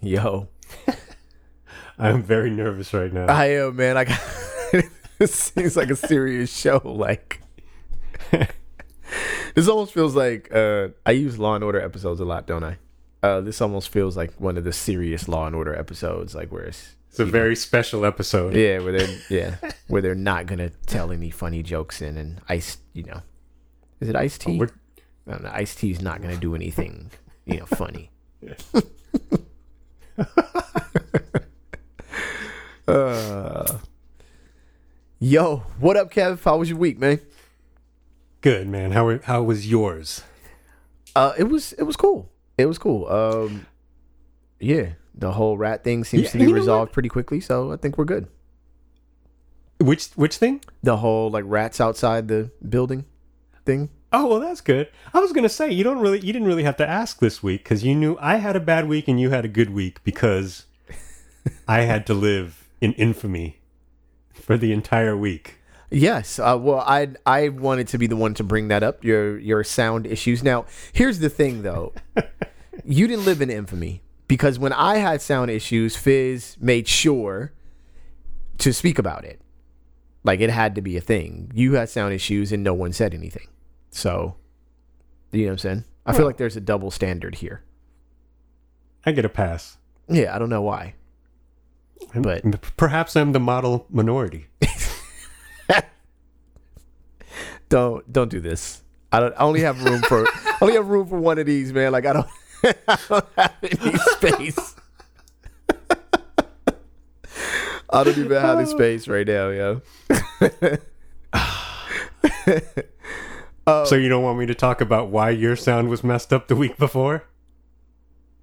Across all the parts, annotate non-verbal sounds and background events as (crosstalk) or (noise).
Yo, (laughs) I'm very nervous right now. I am man. I got (laughs) it seems like a serious show. Like (laughs) this almost feels like uh, I use Law and Order episodes a lot, don't I? Uh, this almost feels like one of the serious Law and Order episodes, like where it's it's a very special episode. yeah, where they're yeah, where they're not gonna tell any funny jokes in and ice, you know, is it Ice T? We're- I don't know. Ice T's not gonna do anything, you know, funny. (laughs) uh, yo, what up, Kev? How was your week, man? Good man. How how was yours? Uh, it was it was cool. It was cool. Um, yeah, the whole rat thing seems Yeah, to be resolved pretty quickly, so I think we're good. Which which thing? The whole like rats outside the building thing. Oh well, that's good. I was gonna say you don't really you didn't really have to ask this week because you knew I had a bad week and you had a good week because (laughs) I had to live in infamy for the entire week. Yes. Uh, well, I I wanted to be the one to bring that up. Your your sound issues. Now, here's the thing, though. (laughs) you didn't live in infamy because when I had sound issues, Fizz made sure to speak about it. Like it had to be a thing. You had sound issues and no one said anything. So, you know what I'm saying? I feel like there's a double standard here. I get a pass. Yeah, I don't know why. And- But- perhaps I'm the model minority. (laughs) Don't don't do this. I don't. I only have room for. I (laughs) only have room for one of these, man. Like I don't. (laughs) I don't have any space. I don't even have any space right now, yo. So uh, you don't want me to talk about why your sound was messed up the week before?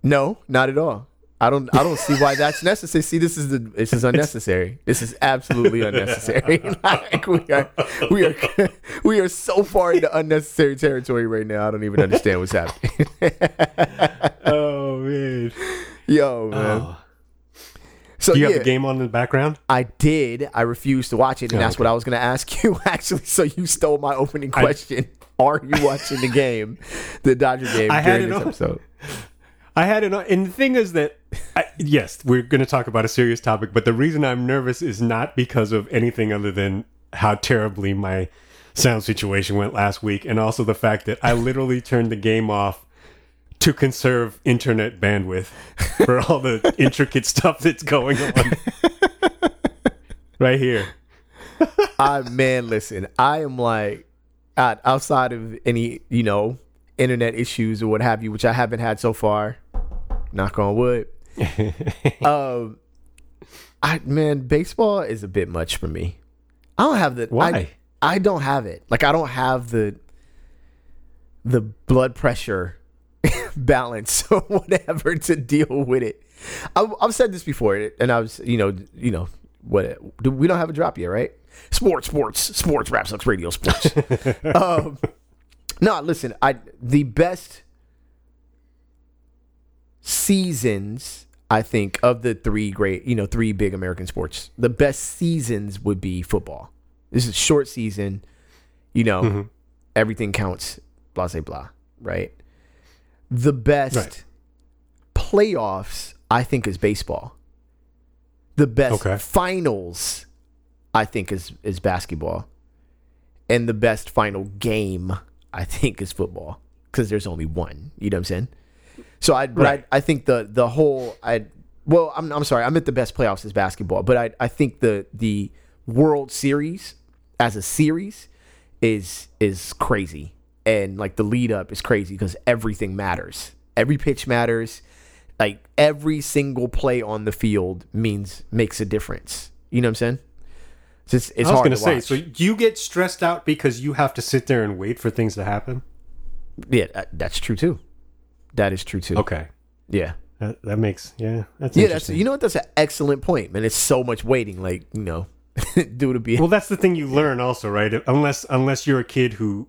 No, not at all. I don't. I don't see why that's necessary. See, this is the. This is unnecessary. This is absolutely unnecessary. (laughs) like we are, we are, (laughs) we are so far into unnecessary territory right now. I don't even understand what's happening. (laughs) Oh man. Yo, man. Oh. So Do you yeah, have the game on in the background? I did. I refused to watch it, and Oh, that's okay. what I was going to ask (laughs) you. Actually, so you stole my opening I- question. Are you watching the game, the Dodger game I during this on. episode? I had it on, and the thing is that, I, yes, we're going to talk about a serious topic, but the reason I'm nervous is not because of anything other than how terribly my sound situation went last week, and also the fact that I literally turned the game off to conserve internet bandwidth for all the (laughs) intricate stuff that's going on. right here. I man, listen, I am like out- outside of any you know internet issues or what have you, which I haven't had so far. Knock on wood. (laughs) um, I man, baseball is a bit much for me. I don't have the Why? I, I don't have it. Like I don't have the the blood pressure (laughs) balance (laughs) or whatever to deal with it. I, I've said this before, and I was, you know, you know, what we don't have a drop yet, right? Sports, sports, sports, Rap Sucks Radio, sports. (laughs) um, no, listen, I the best seasons I think of the three great, you know, three big American sports. The best seasons would be football. This is a short season, you know, Mhm. everything counts, blah blah blah, right? The best Right. playoffs I think is baseball. The best Okay. finals I think is is basketball. And the best final game I think is football because there's only one. You know what I'm saying? So I, but Right. I, I think the the whole I, well, I'm I'm sorry, I meant the best playoffs is basketball, but I I think the the World Series as a series is is crazy, and like the lead up is crazy because everything matters. Every pitch matters. Like every single play on the field means makes a difference. You know what I'm saying? It's just, it's I was hard going to say, so you get stressed out because you have to sit there and wait for things to happen? yeah, uh, that's true too. That is true too. Okay. Yeah. That, that makes, yeah, that's Yeah, that's you know what? That's an excellent point, man. It's so much waiting. Like you know, (laughs) due to be well, that's the thing you (laughs) learn also, right? Unless unless you're a kid who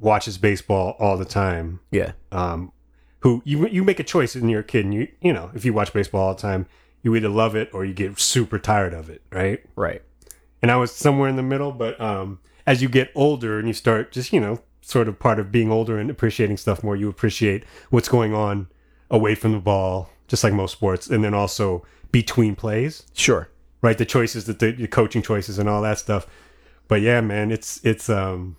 watches baseball all the time, yeah, um, who you you make a choice when you're a kid, and you you know if you watch baseball all the time, you either love it or you get super tired of it, right? right. And I was somewhere in the middle, but um, as you get older and you start just you know sort of part of being older and appreciating stuff more, you appreciate what's going on away from the ball just like most sports, and then also between plays, Sure. right? The choices that the, the coaching choices and all that stuff. But yeah, man, it's it's um.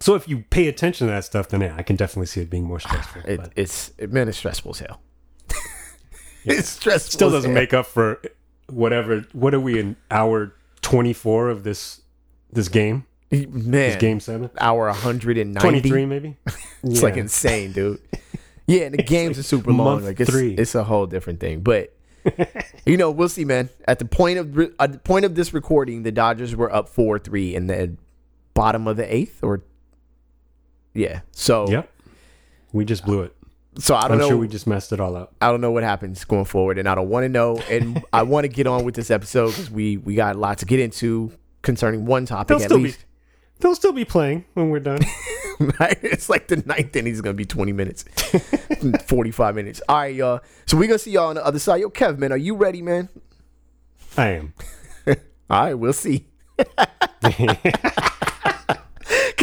So if you pay attention to that stuff, then yeah, I can definitely see it being more ah, stressful. It, but it's it, man, it's stressful as hell. (laughs) it's stressful. still doesn't make up for whatever. What are we in hour twenty four of this this game? man. This game seven. hour one hundred and ninety three, maybe. (laughs) It's like insane, dude. Yeah, and the (laughs) games are super long. Like it's three. it's a whole different thing. But you know, we'll see, man. At the point of at the point of this recording, the Dodgers were up four three in the bottom of the eighth, or yeah. So Yep. We just blew it. so I don't I'm know. sure we just messed it all up. I don't know what happens going forward, and I don't want to know. And (laughs) I want to get on with this episode because we we got a lot to get into concerning one topic They'll at still be least. they'll still be playing when we're done. (laughs) Right? It's like the ninth inning is gonna be twenty minutes, (laughs) forty five minutes. All right, y'all. So we gonna see y'all on the other side. Yo, Kev, man, are you ready, man? I am. All right, we'll see.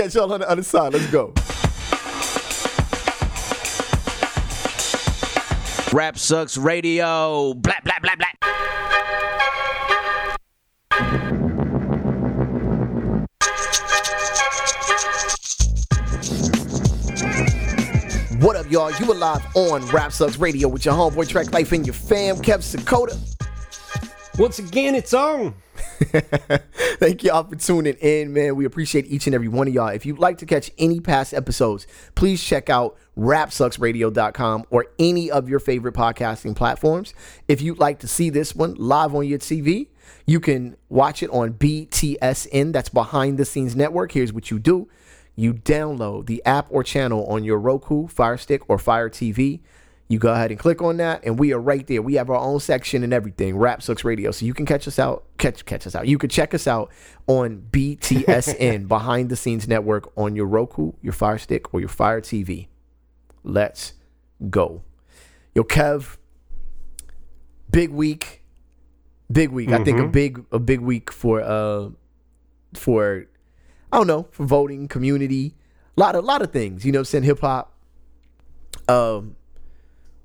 Catch y'all on the other side. Let's go. Rap Sucks Radio. Blah, blah, blah, blah. What up, y'all? You are live on Rap Sucks Radio with your homeboy Trek Life and your fam, Kev Sakota. Once again, it's on. (laughs) Thank y'all for tuning in, man. We appreciate each and every one of y'all. If you'd like to catch any past episodes, please check out rapsucksradio.com or any of your favorite podcasting platforms. If you'd like to see this one live on your TV, you can watch it on BTSN, that's Behind the Scenes Network. Here's what you do you download the app or channel on your Roku, Fire Stick, or Fire TV. You go ahead and click on that, and we are right there. We have our own section and everything, Rap Sucks Radio. So you can catch us out, catch catch us out. You can check us out on BTSN, (laughs) Behind the Scenes Network, on your Roku, your Fire Stick, or your Fire TV. Let's go. Yo, Kev, big week, big week. I think a big a big week for uh for I don't know for voting, community, a lot of lot of things. You know, what I'm saying hip hop. Um,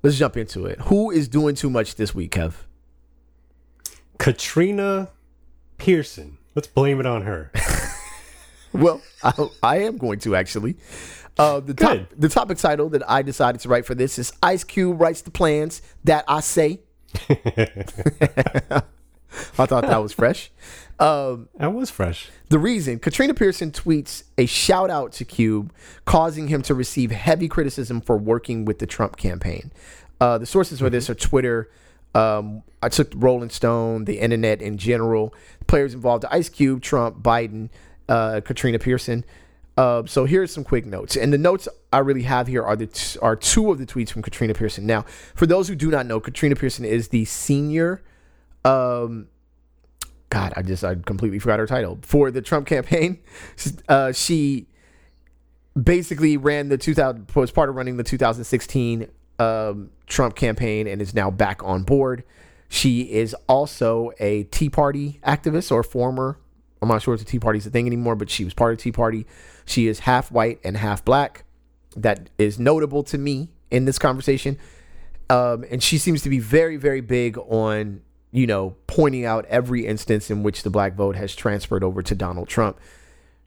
let's jump into it. Who is doing too much this week, Kev? Katrina Pearson. Let's blame it on her. (laughs) Well, I, I am going to actually. Uh, the top, the topic title that I decided to write for this is Ice Cube writes the plans that I say. (laughs) (laughs) I thought that was fresh. Um, That was fresh. The reason Katrina Pearson tweets a shout out to Cube, causing him to receive heavy criticism for working with the Trump campaign. Uh, the sources for this are Twitter. Um, I took Rolling Stone, the internet in general. Players involved: Ice Cube, Trump, Biden, uh, Katrina Pearson. Uh, so here's some quick notes, and the notes I really have here are the t- are two of the tweets from Katrina Pearson. Now, for those who do not know, Katrina Pearson is the senior um, God, I just I completely forgot her title for the Trump campaign. (laughs) Uh, she basically ran the 2000 was part of running the 2016 um, Trump campaign and is now back on board. She is also a Tea Party activist or former. I'm not sure if the Tea Party is a thing anymore, but she was part of Tea Party. She is half white and half black. That is notable to me in this conversation um, and she seems to be very, very big on you know pointing out every instance in which the black vote has transferred over to Donald Trump.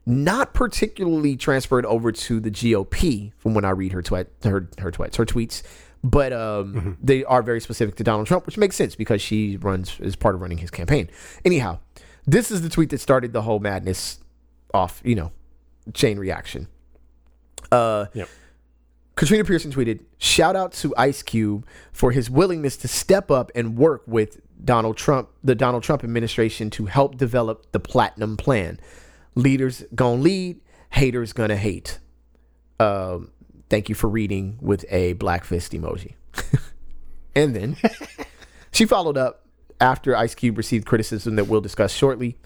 Not particularly transferred over to the GOP, from when I read her tweet, her her tweets, her tweets, but um, they are very specific to Donald Trump, which makes sense because she runs is part of running his campaign. Anyhow, this is the tweet that started the whole madness off. You know, chain reaction. Uh, Yep. Katrina Pearson tweeted, shout out to Ice Cube for his willingness to step up and work with Donald Trump, the Donald Trump administration to help develop the platinum plan. Leaders gonna lead, haters gonna hate. Um, thank you for reading with a black fist emoji. (laughs) and then she followed up after Ice Cube received criticism that we'll discuss shortly.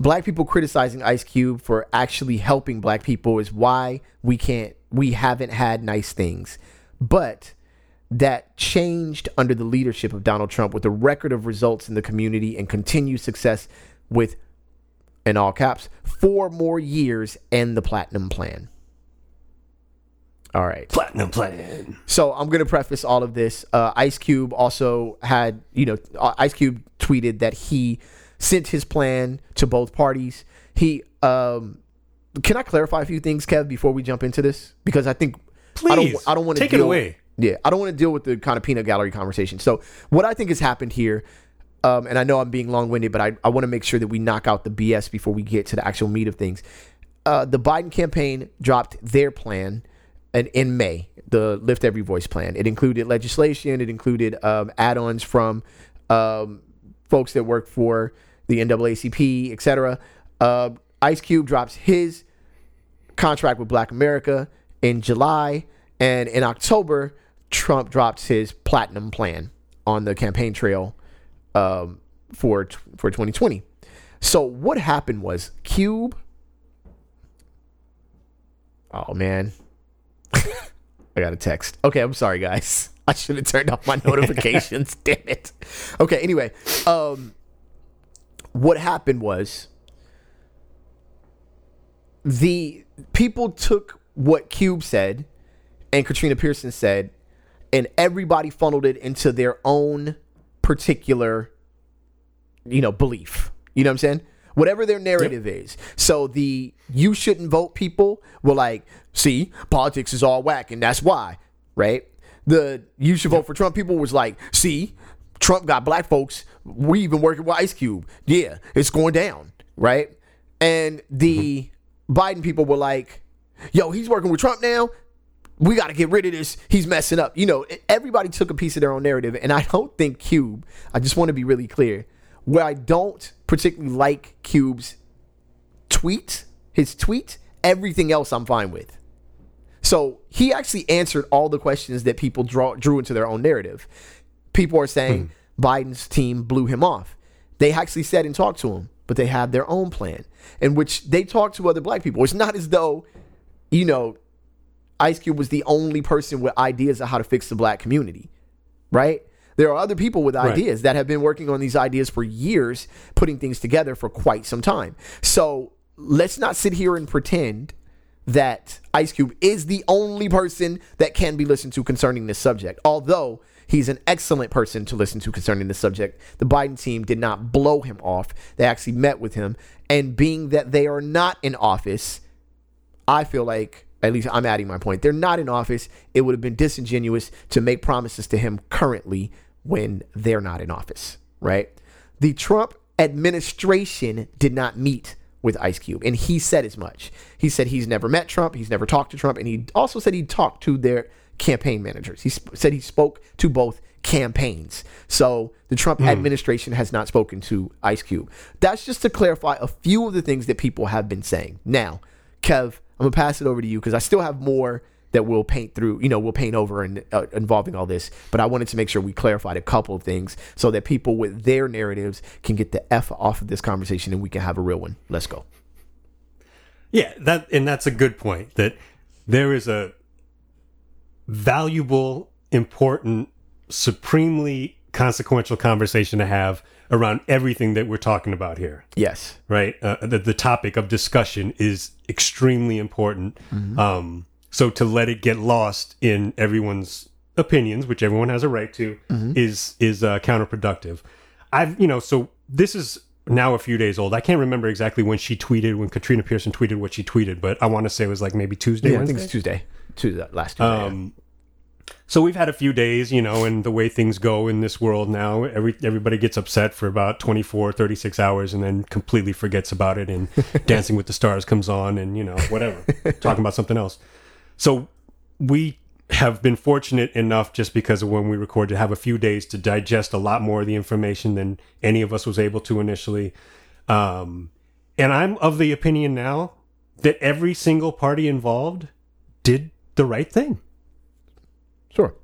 Black people criticizing Ice Cube for actually helping black people is why we can't we haven't had nice things. But that changed under the leadership of Donald Trump with a record of results in the community and continued success with in all caps four more years and the platinum plan. All right. Platinum plan. So I'm gonna preface all of this. Uh, Ice Cube also had, you know, uh, Ice Cube tweeted that he sent his plan to both parties. He, um, can I clarify a few things, Kev, before we jump into this? Because I think I don't, Please, I don't want to take it away. Yeah, I don't want to deal with the kind of peanut gallery conversation. So what I think has happened here, um, and I know I'm being long winded, but I, I want to make sure that we knock out the BS before we get to the actual meat of things. Uh, the Biden campaign dropped their plan in, in May, the Lift Every Voice plan. It included legislation, it included um, add ons from um, folks that work for the NAACP, et cetera. Uh, Ice Cube drops his contract with Black America in July, and in October, Trump drops his platinum plan on the campaign trail um, for for 2020. So what happened was Cube. Oh man, (laughs) I got a text. Okay, I'm sorry, guys. (laughs) I should have turned off my (laughs) notifications. Damn it. Okay, anyway, um, what happened was the people took what Cube said and Katrina Pearson said, and everybody funneled it into their own particular, you know, belief. You know what I'm saying? Whatever their narrative is. So the you shouldn't vote people were like, see, politics is all whack, and that's why, right? The you should vote for Trump people was like, see, Trump got black folks. We even working with Ice Cube. Yeah, it's going down, right? And the mm-hmm. Biden people were like, yo, he's working with Trump now. We got to get rid of this. He's messing up. You know, everybody took a piece of their own narrative. And I don't think Cube, I just want to be really clear, where I don't particularly like Cube's tweet, his tweet, everything else I'm fine with. So he actually answered all the questions that people draw, drew into their own narrative. People are saying hmm. Biden's team blew him off. They actually said and talked to him, but they have their own plan in which they talk to other black people. It's not as though, you know, Ice Cube was the only person with ideas of how to fix the black community, right? There are other people with ideas that have been working on these ideas for years, putting things together for quite some time. So let's not sit here and pretend that Ice Cube is the only person that can be listened to concerning this subject. Although he's an excellent person to listen to concerning this subject, the Biden team did not blow him off. They actually met with him. And being that they are not in office, I feel like, at least I'm adding my point, they're not in office. It would have been disingenuous to make promises to him currently when they're not in office, right? The Trump administration did not meet with Ice Cube, and he said as much. He said he's never met Trump, he's never talked to Trump, and he also said he talked to their campaign managers. He sp- said he spoke to both campaigns. So the Trump hmm. administration has not spoken to Ice Cube. That's just to clarify a few of the things that people have been saying. Now, Kev, I'm gonna pass it over to you because I still have more that we'll paint through, you know, we'll paint over and uh, involving all this. But I wanted to make sure we clarified a couple of things so that people with their narratives can get the f off of this conversation and we can have a real one. Let's go. Yeah, that and that's a good point. That there is a valuable, important, supremely consequential conversation to have around everything that we're talking about here. Yes. Right, uh, the the topic of discussion is extremely important. Um, so to let it get lost in everyone's opinions, which everyone has a right to, is is uh, counterproductive. I've you know so this is now a few days old. I can't remember exactly when she tweeted when Katrina Pearson tweeted what she tweeted, but I want to say it was like maybe Tuesday. Yeah, I think it's Tuesday. Tuesday last Tuesday. yeah. So we've had a few days, you know, and the way things go in this world now, every everybody gets upset for about 24, 36 hours and then completely forgets about it and (laughs) Dancing with the Stars comes on and, you know, whatever, talking about something else. So we have been fortunate enough just because of when we record to have a few days to digest a lot more of the information than any of us was able to initially. Um, and I'm of the opinion now that every single party involved did the right thing sure.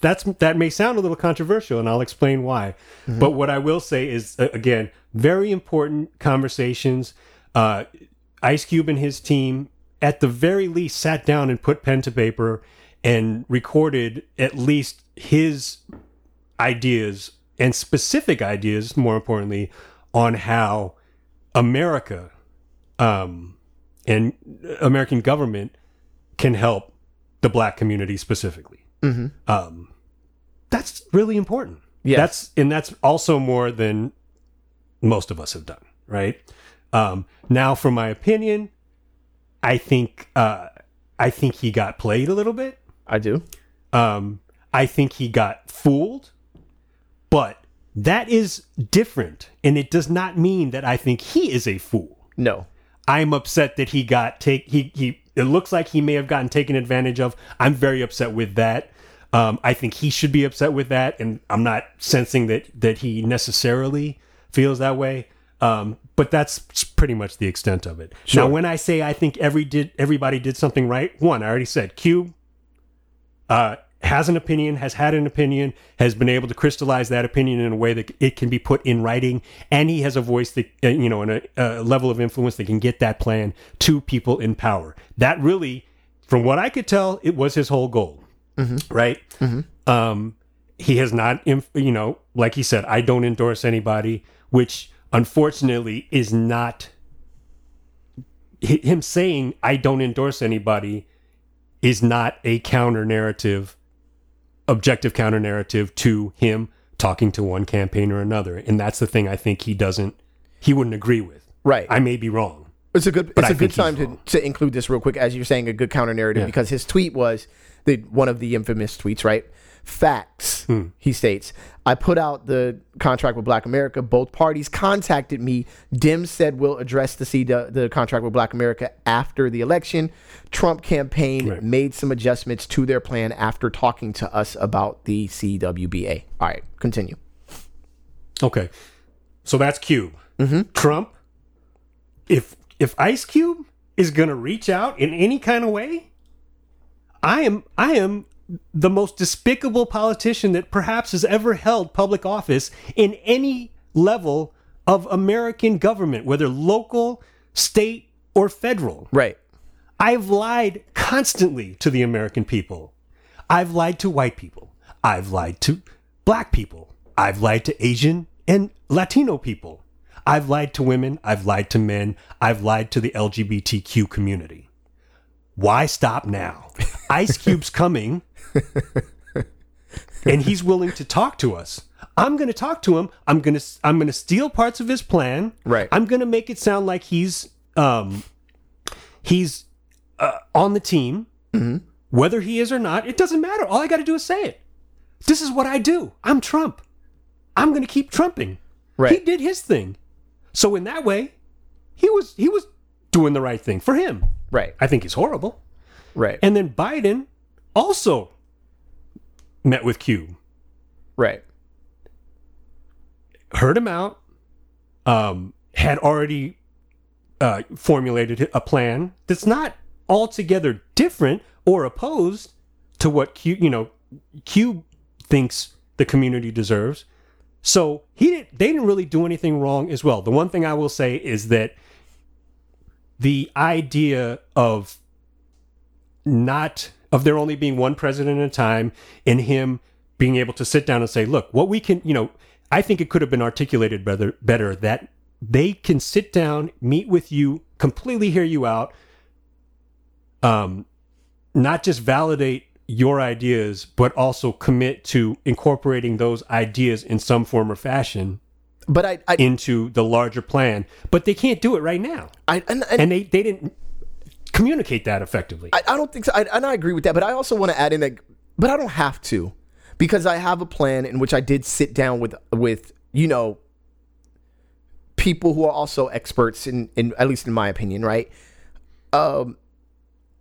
that's that may sound a little controversial and I'll explain why. But what I will say is again, very important conversations. Uh, Ice Cube and his team at the very least sat down and put pen to paper and recorded at least his ideas and specific ideas more importantly on how America um, and American government can help the black community specifically. Um, that's really important. Yes. That's and that's also more than most of us have done, right? Um, now, for my opinion, I think uh, I think he got played a little bit. I do. Um, I think he got fooled, but that is different, and it does not mean that I think he is a fool. No. I'm upset that he got take he he. It looks like he may have gotten taken advantage of. I'm very upset with that. Um, I think he should be upset with that, and I'm not sensing that that he necessarily feels that way. Um, but that's pretty much the extent of it. Sure. Now, when I say I think every did everybody did something right, one I already said Cube uh, has an opinion, has had an opinion, has been able to crystallize that opinion in a way that it can be put in writing, and he has a voice that uh, you know, and a, a level of influence that can get that plan to people in power. That really, from what I could tell, it was his whole goal, right? Um, he has not, inf- you know, like he said, I don't endorse anybody, which unfortunately is not him saying I don't endorse anybody is not a counter narrative, objective counter narrative to him talking to one campaign or another. And that's the thing I think he doesn't, he wouldn't agree with. Right. I may be wrong. It's a good. But It's I a good time to, to include this real quick, as you're saying, a good counter narrative Yeah. because his tweet was the one of the infamous tweets, right? Facts. Hmm. He states, "I put out the contract with Black America. Both parties contacted me. Dim said we'll address the C the contract with Black America after the election. Trump campaign Right. made some adjustments to their plan after talking to us about the CWBA. All right, continue. Okay. So that's Cube. Trump, if if Ice Cube is gonna reach out in any kind of way, I am I am the most despicable politician that perhaps has ever held public office in any level of American government, whether local, state, or federal. Right. I've lied constantly to the American people. I've lied to white people. I've lied to black people. I've lied to Asian and Latino people. I've lied to women. I've lied to men. I've lied to the LGBTQ community. Why stop now? (laughs) Ice Cube's coming (laughs) and he's willing to talk to us. I'm going to talk to him. I'm going to I'm going to steal parts of his plan. Right. I'm going to make it sound like he's um he's uh, on the team. Whether he is or not, it doesn't matter. All I got to do is say it. This is what I do. I'm Trump. I'm going to keep trumping. Right. He did his thing. So in that way, he was he was doing the right thing for him. Right. I think he's horrible. Right. And then Biden also met with Cube, right. heard him out, um, had already uh, formulated a plan that's not altogether different or opposed to what Cube, you know, Cube thinks the community deserves. So he didn't. They didn't really do anything wrong as well. The one thing I will say is that the idea of not of there only being one president at a time and him being able to sit down and say, look, what we can, you know, I think it could have been articulated better better that they can sit down, meet with you, completely hear you out, um, not just validate your ideas, but also commit to incorporating those ideas in some form or fashion But I, I, into the larger plan. But they can't do it right now. I and, and And they, they didn't communicate that effectively. I, I don't think so. I, and I agree with that, but I also want to add in that, but I don't have to because I have a plan in which I did sit down with with you know people who are also experts in in at least in my opinion, right? Um,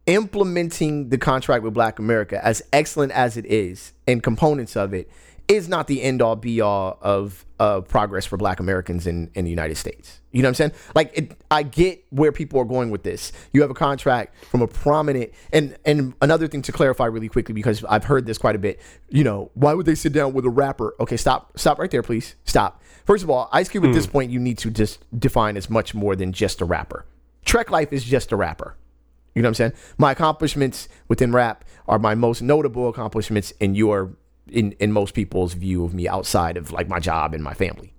implementing the contract with Black America, as excellent as it is, and components of it, is not the end all be all of of progress for Black Americans in in the United States. You know what I'm saying? Like, it, I get where people are going with this. You have a contract from a prominent, and and another thing to clarify really quickly because I've heard this quite a bit. You know, why would they sit down with a rapper? Okay, stop, stop right there, please, stop. First of all, Ice Cube at this hmm. point you need to just define as much more than just a rapper. Trek Life is just a rapper. You know what I'm saying? My accomplishments within rap are my most notable accomplishments in your in in most people's view of me outside of like my job and my family.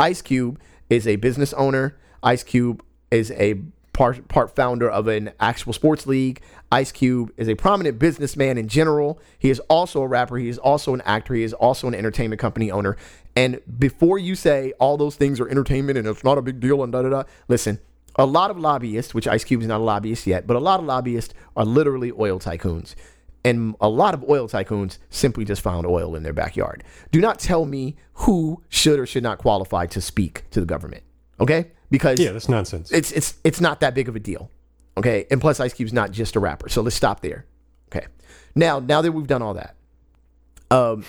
Ice Cube is a business owner. Ice Cube is a part part founder of an actual sports league. Ice Cube is a prominent businessman in general. He is also a rapper. He is also an actor. He is also an entertainment company owner. And before you say all those things are entertainment and it's not a big deal and da da da, listen. A lot of lobbyists, which Ice Cube is not a lobbyist yet, but a lot of lobbyists are literally oil tycoons. And a lot of oil tycoons simply just found oil in their backyard. Do not tell me who should or should not qualify to speak to the government. Okay? Because Yeah, that's nonsense. it's it's it's not that big of a deal. Okay. And plus Ice Cube's not just a rapper. So let's stop there. Okay. Now now that we've done all that, um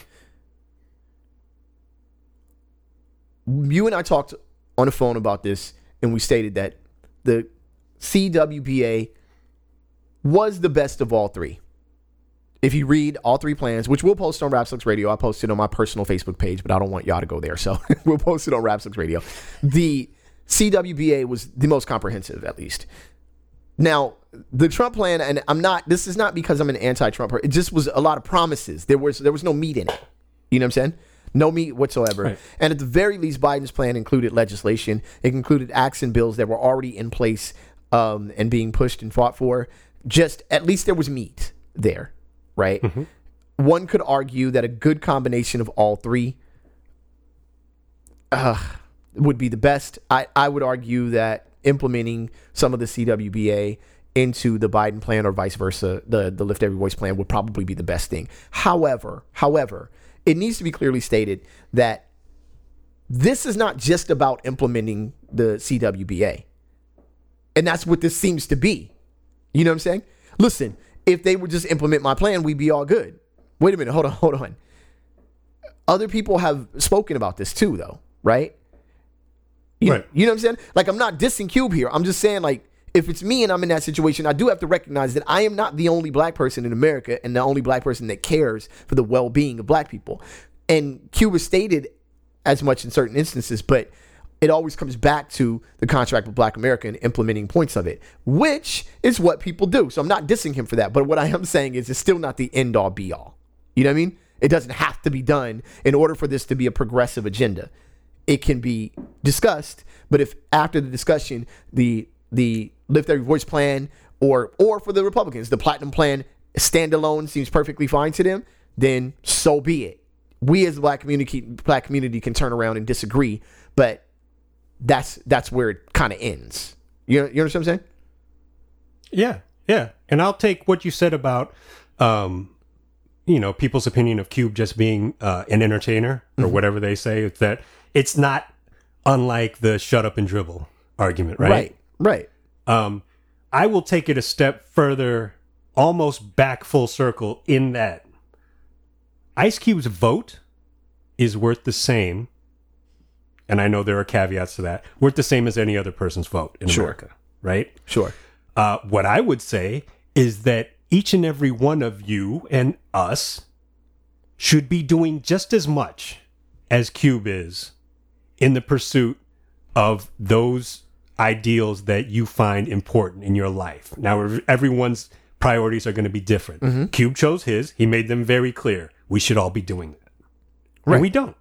you and I talked on the phone about this and we stated that the CWBA was the best of all three. If you read all three plans, which we'll post on Rap Sucks Radio, I posted on my personal Facebook page, but I don't want y'all to go there, so (laughs) we'll post it on Rap Sucks Radio. The CWBA was the most comprehensive, at least. Now, the Trump plan, and I'm not. This is not because I'm an anti-Trump. It just was a lot of promises. There was there was no meat in it. You know what I'm saying? No meat whatsoever. Right. And at the very least, Biden's plan included legislation. It included acts and bills that were already in place um, and being pushed and fought for. Just at least there was meat there, right? One could argue that a good combination of all three uh, would be the best. I, I would argue that implementing some of the CWBA into the Biden plan or vice versa, the, the Lift Every Voice plan would probably be the best thing. However, however, it needs to be clearly stated that this is not just about implementing the CWBA. And that's what this seems to be. You know what I'm saying? Listen, if they would just implement my plan, we'd be all good. Wait a minute, hold on, hold on. Other people have spoken about this too, though, right? You, Right. you know what I'm saying? Like, I'm not dissing Cube here. I'm just saying, like, if it's me and I'm in that situation, I do have to recognize that I am not the only black person in America and the only black person that cares for the well being of black people. And Cube has stated as much in certain instances, but it always comes back to the contract with Black America and implementing points of it, which is what people do. So I'm not dissing him for that. But what I am saying is it's still not the end all be all. You know what I mean? It doesn't have to be done in order for this to be a progressive agenda. It can be discussed, but if after the discussion, the the lift every voice plan or or for the Republicans, the platinum plan standalone seems perfectly fine to them, then so be it. We as the black community black community can turn around and disagree, but that's that's where it kind of ends. You you understand what I'm saying? Yeah, yeah. And I'll take what you said about, um, you know, people's opinion of Cube just being uh, an entertainer or whatever they say. It's that it's not unlike the shut up and dribble argument, right? Right. Right. Um, I will take it a step further, almost back full circle in that Ice Cube's vote is worth the same. And I know there are caveats to that. Worth the same as any other person's vote in Sure. America, right? Sure. Uh, what I would say is that each and every one of you and us should be doing just as much as Cube is in the pursuit of those ideals that you find important in your life. Now, everyone's priorities are going to be different. Cube chose his, he made them very clear. We should all be doing that. And we don't.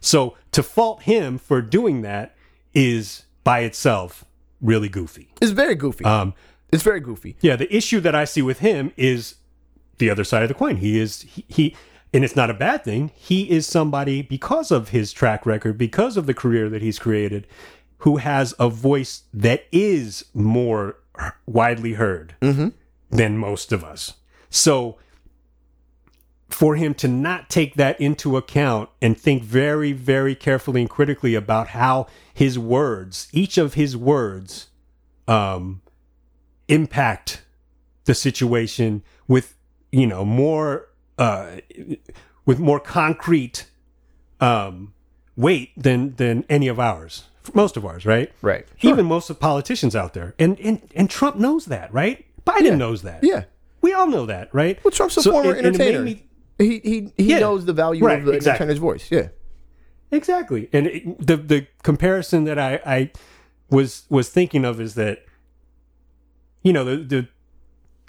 So to fault him for doing that is by itself really goofy. It's very goofy. Um, it's very goofy. yeah, the issue that I see with him is the other side of the coin. He is he, he and it's not a bad thing. He is somebody because of his track record, because of the career that he's created, who has a voice that is more widely heard than most of us. So for him to not take that into account and think very, very carefully and critically about how his words, each of his words, um, impact the situation with you know more uh, with more concrete um, weight than than any of ours, most of ours, right? Right. Even most of politicians out there, and and and Trump knows that, right? Biden knows that. Yeah. we all know that, right? Well, Trump's a So- former and- and it entertainer. He he he Yeah. knows the value Right, of the exactly. entertainer's voice. Yeah. Exactly, and it, the the comparison that I, I was was thinking of is that you know the the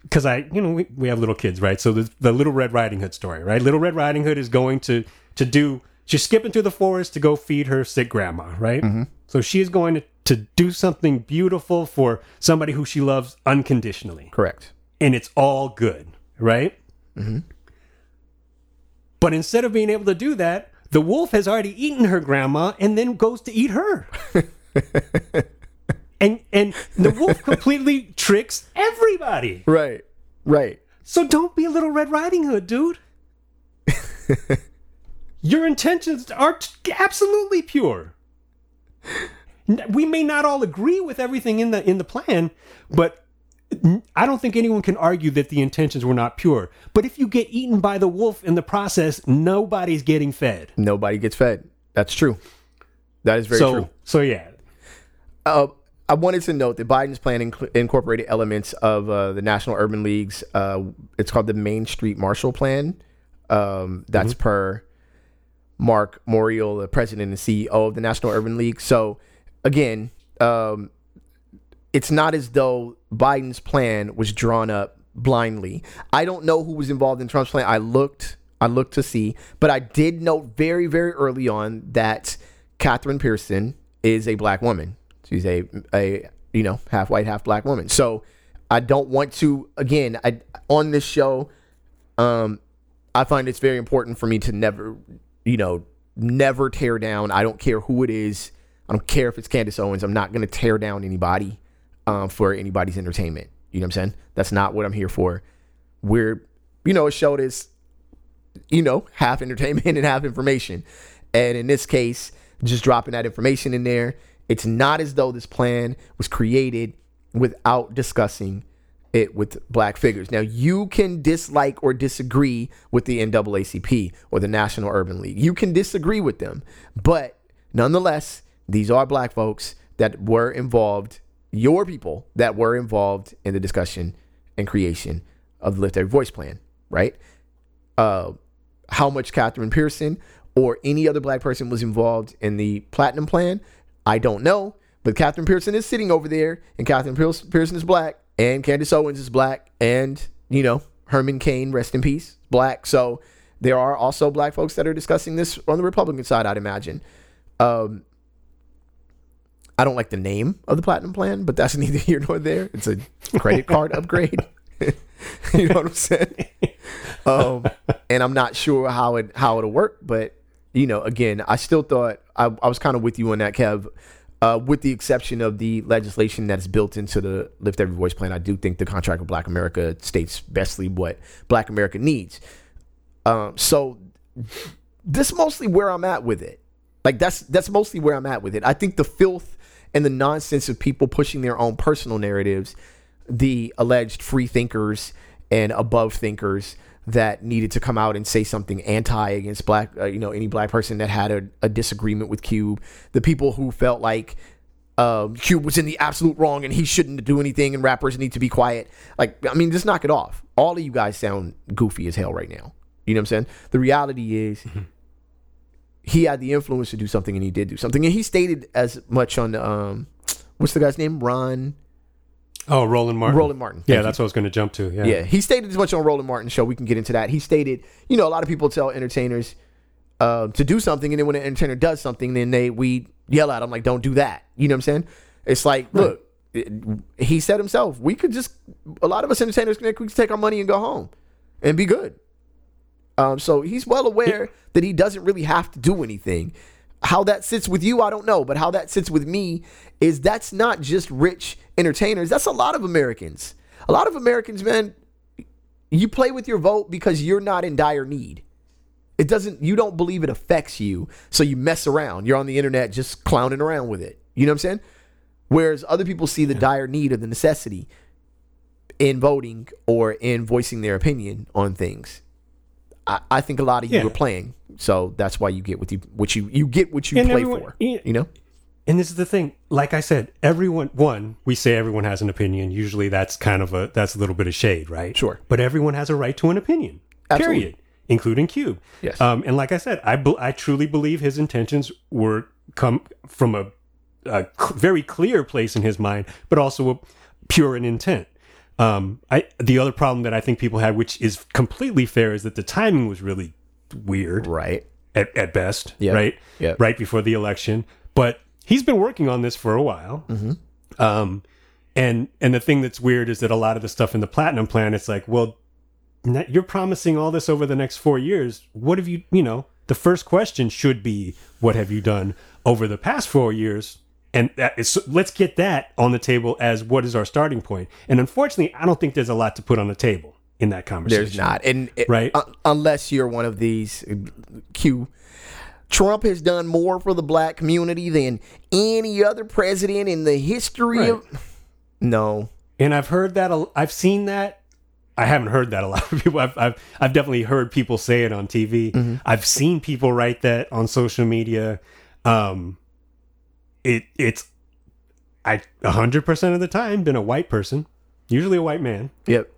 because I you know we, we have little kids right, so the the Little Red Riding Hood story right. Little Red Riding Hood is going to to do she's skipping through the forest to go feed her sick grandma right. Mm-hmm. So she is going to to do something beautiful for somebody who she loves unconditionally Correct. and it's all good, right? Mm-hmm. But instead of being able to do that, the wolf has already eaten her grandma and then goes to eat her. (laughs) and and the wolf completely tricks everybody. Right. Right. So don't be a little Red Riding Hood, dude. (laughs) Your intentions are t- absolutely pure. We may not all agree with everything in the in the plan, but I don't think anyone can argue that the intentions were not pure. But if you get eaten by the wolf in the process, nobody's getting fed. Nobody gets fed. That's true. That is very so true. so yeah. Uh, I wanted to note that Biden's plan inc- incorporated elements of uh, the National Urban League's. Uh, it's called the Main Street Marshall Plan. Um, that's per Marc Morial, the president and CEO of the National Urban League. So, again, um, it's not as though Biden's plan was drawn up blindly. I don't know who was involved in Trump's plan. I looked, I looked to see, but I did note very, very early on that Catherine Pearson is a black woman. She's a a you know half white, half black woman. So I don't want to again. I on this show, um, I find it's very important for me to never, you know, never tear down. I don't care who it is. I don't care if it's Candace Owens. I'm not going to tear down anybody um, for anybody's entertainment. You know what I'm saying? That's not what I'm here for. We're, you know, a show that's, you know, half entertainment (laughs) and half information. And in this case, just dropping that information in there, it's not as though this plan was created without discussing it with black figures. Now, you can dislike or disagree with the NAACP or the National Urban League. You can disagree with them, but nonetheless, these are black folks that were involved, your people that were involved in the discussion and creation of the Lift Every Voice plan, right? Uh, how much Catherine Pearson or any other black person was involved in the platinum plan, I don't know. But Catherine Pearson is sitting over there, and Catherine Pearson is black, and Candace Owens is black, and you know Herman Cain, rest in peace, black. So there are also black folks that are discussing this on the Republican side, I'd imagine. Um, I don't like the name of the platinum plan, but that's (laughs) neither here nor there. It's a credit card (laughs) upgrade. (laughs) you know what I'm saying? Um, and I'm not sure how it how it'll work, but you know, again, I still thought I, I was kind of with you on that, Kev. Uh, with the exception of the legislation that's built into the Lift Every Voice plan, I do think the contract with Black America states bestly what Black America needs. Um, so this mostly where I'm at with it. Like that's that's mostly where I'm at with it. I think the filth and the nonsense of people pushing their own personal narratives, the alleged free thinkers and above thinkers that needed to come out and say something anti against black, uh, you know, any black person that had a, a disagreement with Cube, the people who felt like um, Cube was in the absolute wrong and he shouldn't do anything and rappers need to be quiet. Like, I mean, just knock it off. All of you guys sound goofy as hell right now. You know what I'm saying? The reality is he had the influence to do something and he did do something. And he stated as much on, um, what's the guy's name? Ron. Oh, Roland Martin. Roland Martin. Yeah, that's what I was going to jump to. Yeah. Yeah, he stated as much on Roland Martin's show. We can get into that. He stated, you know, a lot of people tell entertainers uh, to do something, and then when an entertainer does something, then they we yell at them like, "Don't do that." You know what I'm saying? It's like, look, it- he said himself, we could just a lot of us entertainers can we could take our money and go home and be good. Um, so he's well aware that he doesn't really have to do anything. How that sits with you, I don't know, but how that sits with me is that's not just rich entertainers. That's a lot of Americans. A lot of Americans, man, you play with your vote because you're not in dire need. It doesn't you don't believe it affects you, so you mess around. You're on the internet just clowning around with it. You know what I'm saying? Whereas other people see the dire need of the necessity in voting or in voicing their opinion on things. I, I think a lot of you Yeah. are playing, so that's why you get what you what you you get what you And play everyone- for. yeah. You know, And this is the thing. Like I said, everyone one, we say everyone has an opinion. Usually that's kind of a that's a little bit of shade, right? Sure. But everyone has a right to an opinion. Absolutely. Period. Including Cube. Yes. Um, and like I said, I be- I truly believe his intentions were come from a, a cl- very clear place in his mind, but also a pure in intent. Um, I the other problem that I think people had, which is completely fair, is that the timing was really weird right? at, at best, Yeah. right? Yeah. Right before the election. But he's been working on this for a while. Um, and and the thing that's weird is that a lot of the stuff in the platinum plan, it's like, well, you're promising all this over the next four years. What have you, you know? The first question should be, what have you done over the past four years? And that is, let's get that on the table as what is our starting point. And unfortunately, I don't think there's a lot to put on the table in that conversation. There's not, and it- Right. un- unless you're one of these uh, Q. Trump has done more for the black community than any other president in the history Right. of. No, and I've heard that. I've seen that. I haven't heard that a lot of people. I've I've, I've definitely heard people say it on TV. I've seen people write that on social media. Um, it it's I a hundred percent of the time been a white person, usually a white man, yep,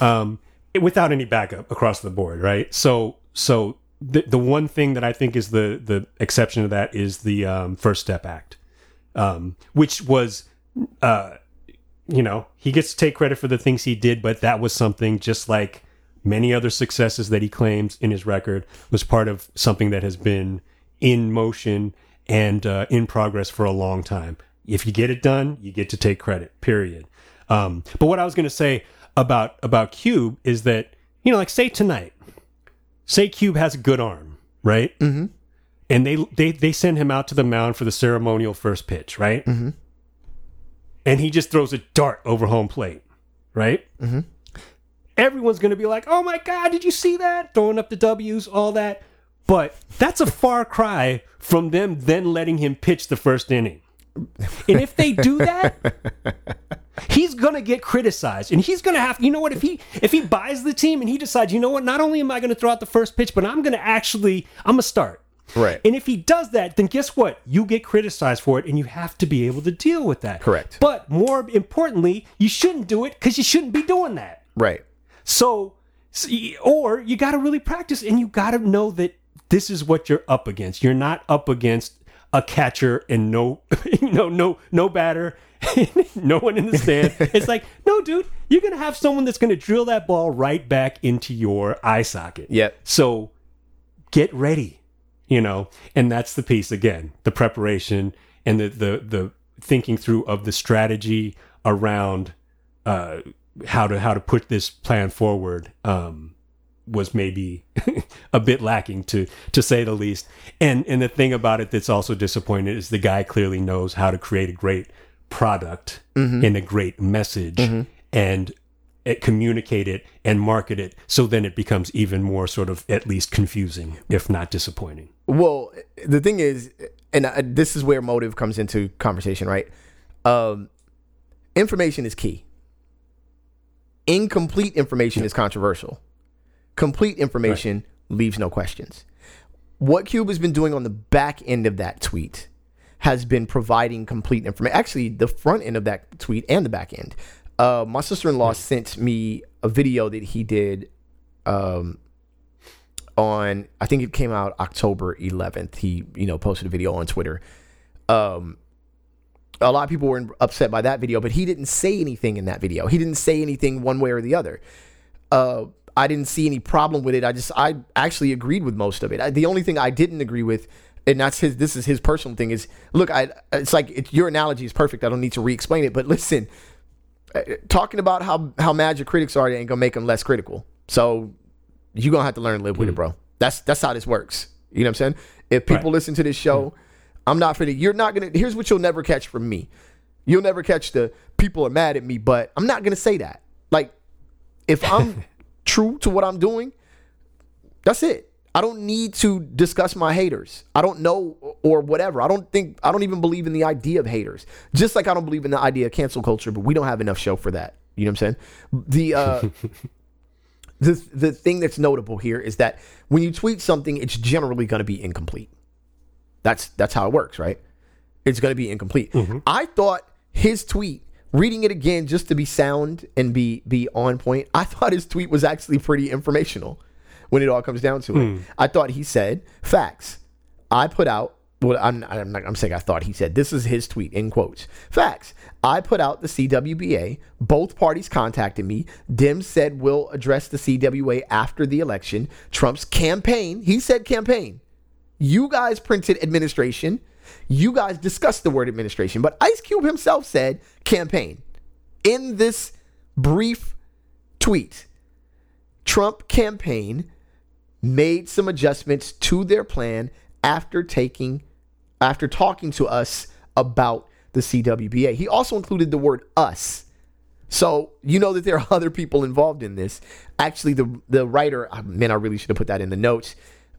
um, without any backup across the board, right? So so the the one thing that I think is the the exception to that is the um, First Step Act, um, which was uh, you know, he gets to take credit for the things he did, but that was something just like many other successes that he claims in his record was part of something that has been in motion and uh, in progress for a long time. If you get it done, you get to take credit. Period. Um, but what I was going to say about about Cube is that you know, like say tonight, say Cube has a good arm, right? Mm-hmm. And they they they send him out to the mound for the ceremonial first pitch, right? Mm-hmm. And he just throws a dart over home plate, right? Mm-hmm. Everyone's going to be like, "Oh my god, did you see that?" Throwing up the W's, all that. But that's a far cry from them then letting him pitch the first inning. And if they do that, he's gonna get criticized, and he's gonna have. You know what? If he if he buys the team and he decides, you know what? Not only am I gonna throw out the first pitch, but I'm gonna actually I'm gonna start. Right. And if he does that, then guess what? You get criticized for it, and you have to be able to deal with that. Correct. But more importantly, you shouldn't do it because you shouldn't be doing that. right. So, or you got to really practice and you got to know that this is what you're up against. You're not up against a catcher and no, (laughs) you know, no, no batter, (laughs) no one in the stand. It's like, no, dude, you're going to have someone that's going to drill that ball right back into your eye socket. Yep. So get ready, you know, and that's the piece again, the preparation and the, the, the thinking through of the strategy around, uh, how to how to put this plan forward um, was maybe (laughs) a bit lacking to to say the least. And and the thing about it that's also disappointing is the guy clearly knows how to create a great product and a great message and it, communicate it and market it so then it becomes even more sort of at least confusing if not disappointing. Well, the thing is, and uh, this is where motive comes into conversation, right? Um, information is key. Incomplete information is controversial. Complete information leaves no questions. What Cube has been doing on the back end of that tweet has been providing complete information. Actually, the front end of that tweet and the back end. Uh, my sister in law sent me a video that he did um, on I think it came out October 11th. He you know posted a video on Twitter. Um, a lot of people were upset by that video, but he didn't say anything in that video. He didn't say anything one way or the other. Uh, I didn't see any problem with it. I just I actually agreed with most of it. I, the only thing I didn't agree with, and that's his. This is his personal thing. Is look, I it's like it, your analogy is perfect. I don't need to re-explain it. But listen, uh, talking about how how mad your critics are, ain't gonna make them less critical. So you're gonna have to learn to live with it, mm. bro. That's that's how this works. You know what I'm saying? If people Right. listen to this show, mm. I'm not finna. You're not gonna. Here's what you'll never catch from me. You'll never catch the people are mad at me, but I'm not gonna say that. Like, if I'm (laughs) true to what I'm doing, that's it. I don't need to discuss my haters. I don't know or whatever. I don't think I don't even believe in the idea of haters. Just like I don't believe in the idea of cancel culture, but we don't have enough show for that. You know what I'm saying? The uh (laughs) the the thing that's notable here is that when you tweet something, it's generally going to be incomplete. That's that's how it works, right? It's going to be incomplete. I thought his tweet, reading it again just to be sound and be be on point, I thought his tweet was actually pretty informational when it all comes down to it. Hmm. I thought he said facts. I put out well, I'm, I'm not. I'm saying I thought he said this is his tweet in quotes. Facts. I put out the CWBA. Both parties contacted me. Dim said we'll address the CWA after the election. Trump's campaign. He said campaign. You guys printed administration. You guys discussed the word administration, but Ice Cube himself said campaign. In this brief tweet, Trump campaign made some adjustments to their plan after taking after talking to us about the CWBA. He also included the word us. So you know that there are (laughs) other people involved in this. Actually, the the writer, man, I really should have put that in the notes.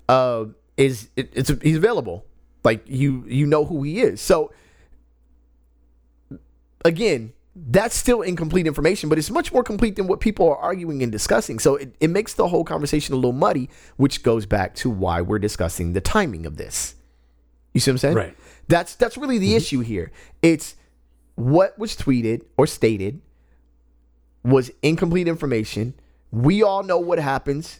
Uh, is it, it's he's available. Like you you know who he is. So again, that's still incomplete information, but it's much more complete than what people are arguing and discussing. So it, it makes the whole conversation a little muddy, which goes back to why we're discussing the timing of this. You see what I'm saying? Right. That's that's really the mm-hmm. issue here. It's what was tweeted or stated was incomplete information. We all know what happens.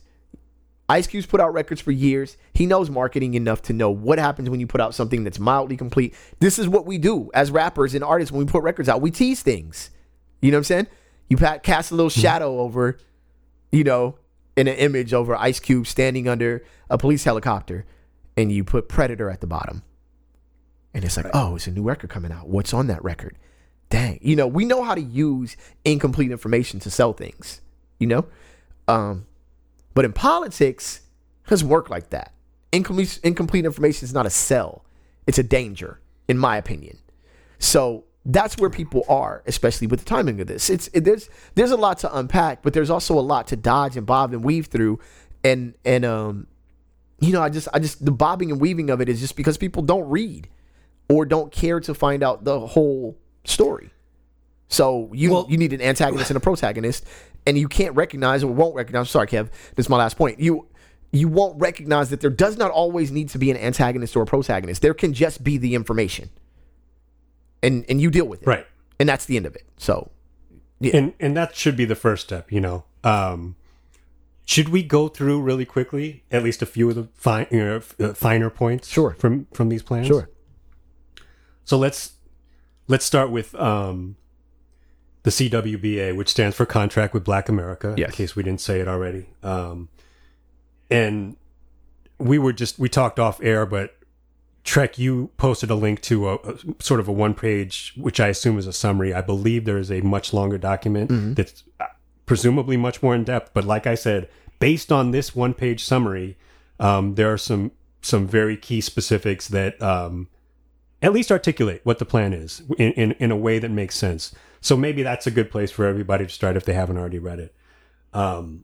Ice Cube's put out records for years. He knows marketing enough to know what happens when you put out something that's mildly complete. This is what we do as rappers and artists when we put records out. We tease things. You know what I'm saying? You cast a little shadow over, you know, in an image over Ice Cube standing under a police helicopter, and you put Predator at the bottom. And it's like, oh, it's a new record coming out. What's on that record? Dang. You know, we know how to use incomplete information to sell things, you know? Um, but in politics, it doesn't work like that. Incomplete, incomplete information is not a sell, it's a danger, in my opinion. So that's where people are, especially with the timing of this. It's it, there's there's a lot to unpack, but there's also a lot to dodge and bob and weave through, and and um, you know, I just I just the bobbing and weaving of it is just because people don't read or don't care to find out the whole story. So you Well- you need an antagonist and a protagonist, and you can't recognize or won't recognize. Sorry, Kev, this is my last point. You you won't recognize that there does not always need to be an antagonist or a protagonist. There can just be the information, and and you deal with it, Right. And that's the end of it. So yeah, and and that should be the first step you know um should we go through really quickly at least a few of the fine, you know, f- uh, finer points Sure. from from these plans Sure. so let's let's start with um the CWBA which stands for contract with black america Yes. in case we didn't say it already um and we were just we talked off air but Trek, you posted a link to a, a sort of a one page, which I assume is a summary. I believe there is a much longer document that's uh, presumably much more in depth. But like I said, based on this one page summary, um, there are some some very key specifics that um, at least articulate what the plan is in, in, in a way that makes sense. So maybe that's a good place for everybody to start if they haven't already read it. Um,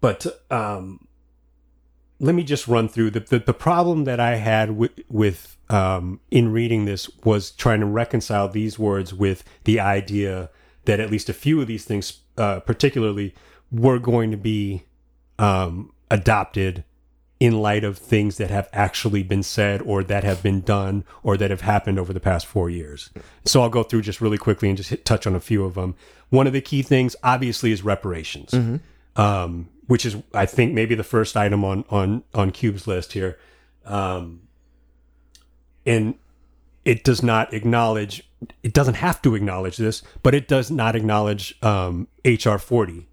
but um, let me just run through the, the, the problem that I had with, with um, in reading this was trying to reconcile these words with the idea that at least a few of these things, uh, particularly, were going to be um, adopted in light of things that have actually been said or that have been done or that have happened over the past four years. So I'll go through just really quickly and just hit, touch on a few of them. One of the key things, obviously, is reparations, um, which is, I think, maybe the first item on on on Cube's list here. Um, and it does not acknowledge, it doesn't have to acknowledge this, but it does not acknowledge um, HR 40,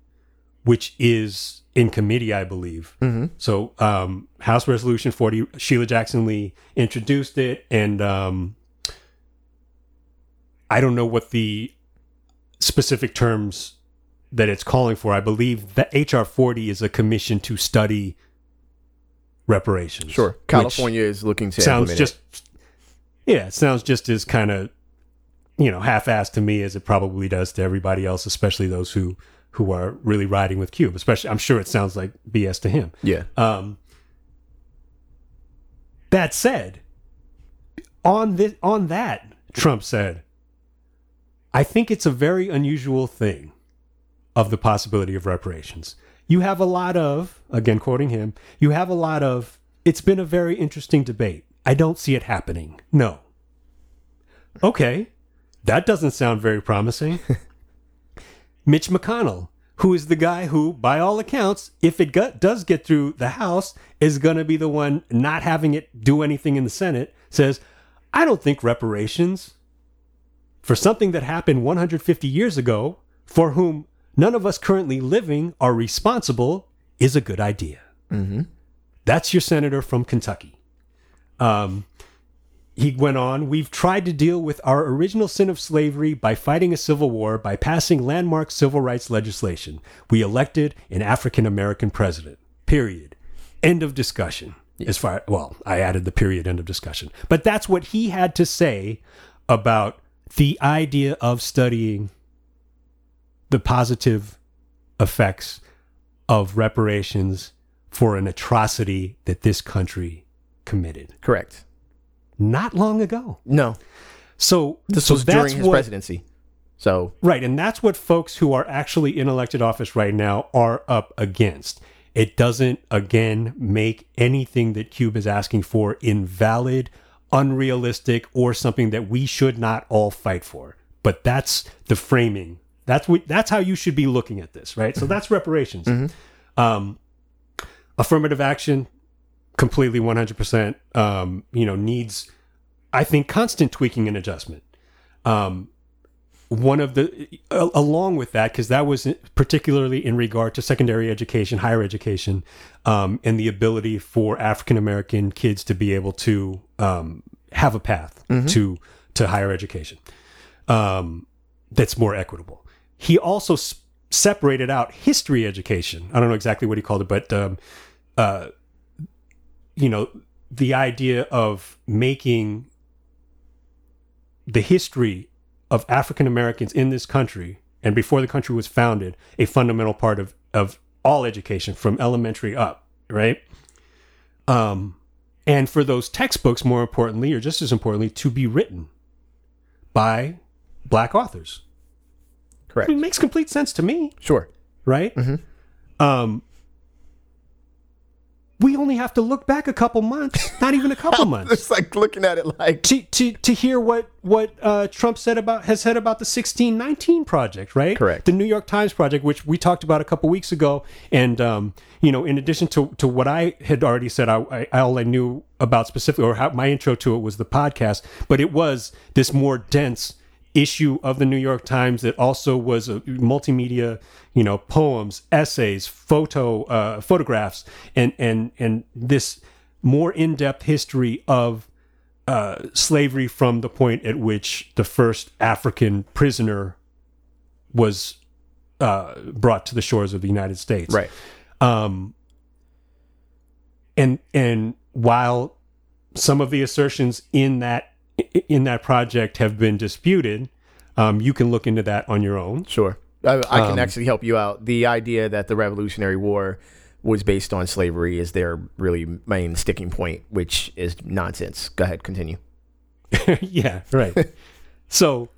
which is in committee, I believe. So, um, House Resolution 40, Sheila Jackson Lee introduced it, and um, I don't know what the specific terms that it's calling for. I believe that HR 40 is a commission to study reparations. sure, California is looking to sounds just yeah, it sounds just as kind of you know half-assed to me as it probably does to everybody else, especially those who who are really riding with Cube. Especially, I'm sure it sounds like BS to him. Yeah, Um, that said, on this on that, Trump said, I think it's a very unusual thing of the possibility of reparations. You have a lot of, again quoting him, you have a lot of it's been a very interesting debate. I don't see it happening. No. Okay. That doesn't sound very promising. (laughs) Mitch McConnell, who is the guy who, by all accounts, if it got, does get through the House, is going to be the one not having it do anything in the Senate, says, I don't think reparations for something that happened 150 years ago, for whom none of us currently living are responsible, is a good idea. That's your senator from Kentucky. Um, he went on, we've tried to deal with our original sin of slavery by fighting a civil war by passing landmark civil rights legislation. We elected an African American president. Period. End of discussion. As far well, I added the period end of discussion. But that's what he had to say about the idea of studying the positive effects of reparations for an atrocity that this country committed Correct. Not long ago. No, So this so was that's during his what, presidency. So Right, and that's what folks who are actually in elected office right now are up against. It doesn't again make anything that Cube is asking for invalid, unrealistic, or something that we should not all fight for. But that's the framing. That's what that's how you should be looking at this, right? So that's reparations. Um, affirmative action, completely 100%, um, you know, needs, I think, constant tweaking and adjustment. Um, one of the, along with that, because that was particularly in regard to secondary education, higher education, um, and the ability for African American kids to be able to um, have a path to to higher education um, that's more equitable. He also s- separated out history education. I don't know exactly what he called it, but um, uh, you know, the idea of making the history of African Americans in this country and before the country was founded a fundamental part of of all education from elementary up, right? Um, and for those textbooks, more importantly, or just as importantly, to be written by black authors. correct. It makes complete sense to me, Sure. right? Um, we only have to look back a couple months, not even a couple (laughs) months, It's like looking at it like to to to hear what what uh, Trump said about has said about the 1619 project, right? Correct. The New York Times project, which we talked about a couple weeks ago, and um, you know, in addition to to what I had already said, I, I all I knew about specifically, or how my intro to it was the podcast, but it was this more dense issue of the New York Times that also was a multimedia, you know, poems, essays, photo, uh, photographs, and and and this more in-depth history of uh, slavery from the point at which the first African prisoner was uh, brought to the shores of the United States. right. Um, and and while some of the assertions in that in that project have been disputed, um, you can look into that on your own. Sure. I, I Um, can actually help you out. The idea that the Revolutionary War was based on slavery is their really main sticking point, which is nonsense. Go ahead, continue. (laughs) yeah, right. (laughs) so,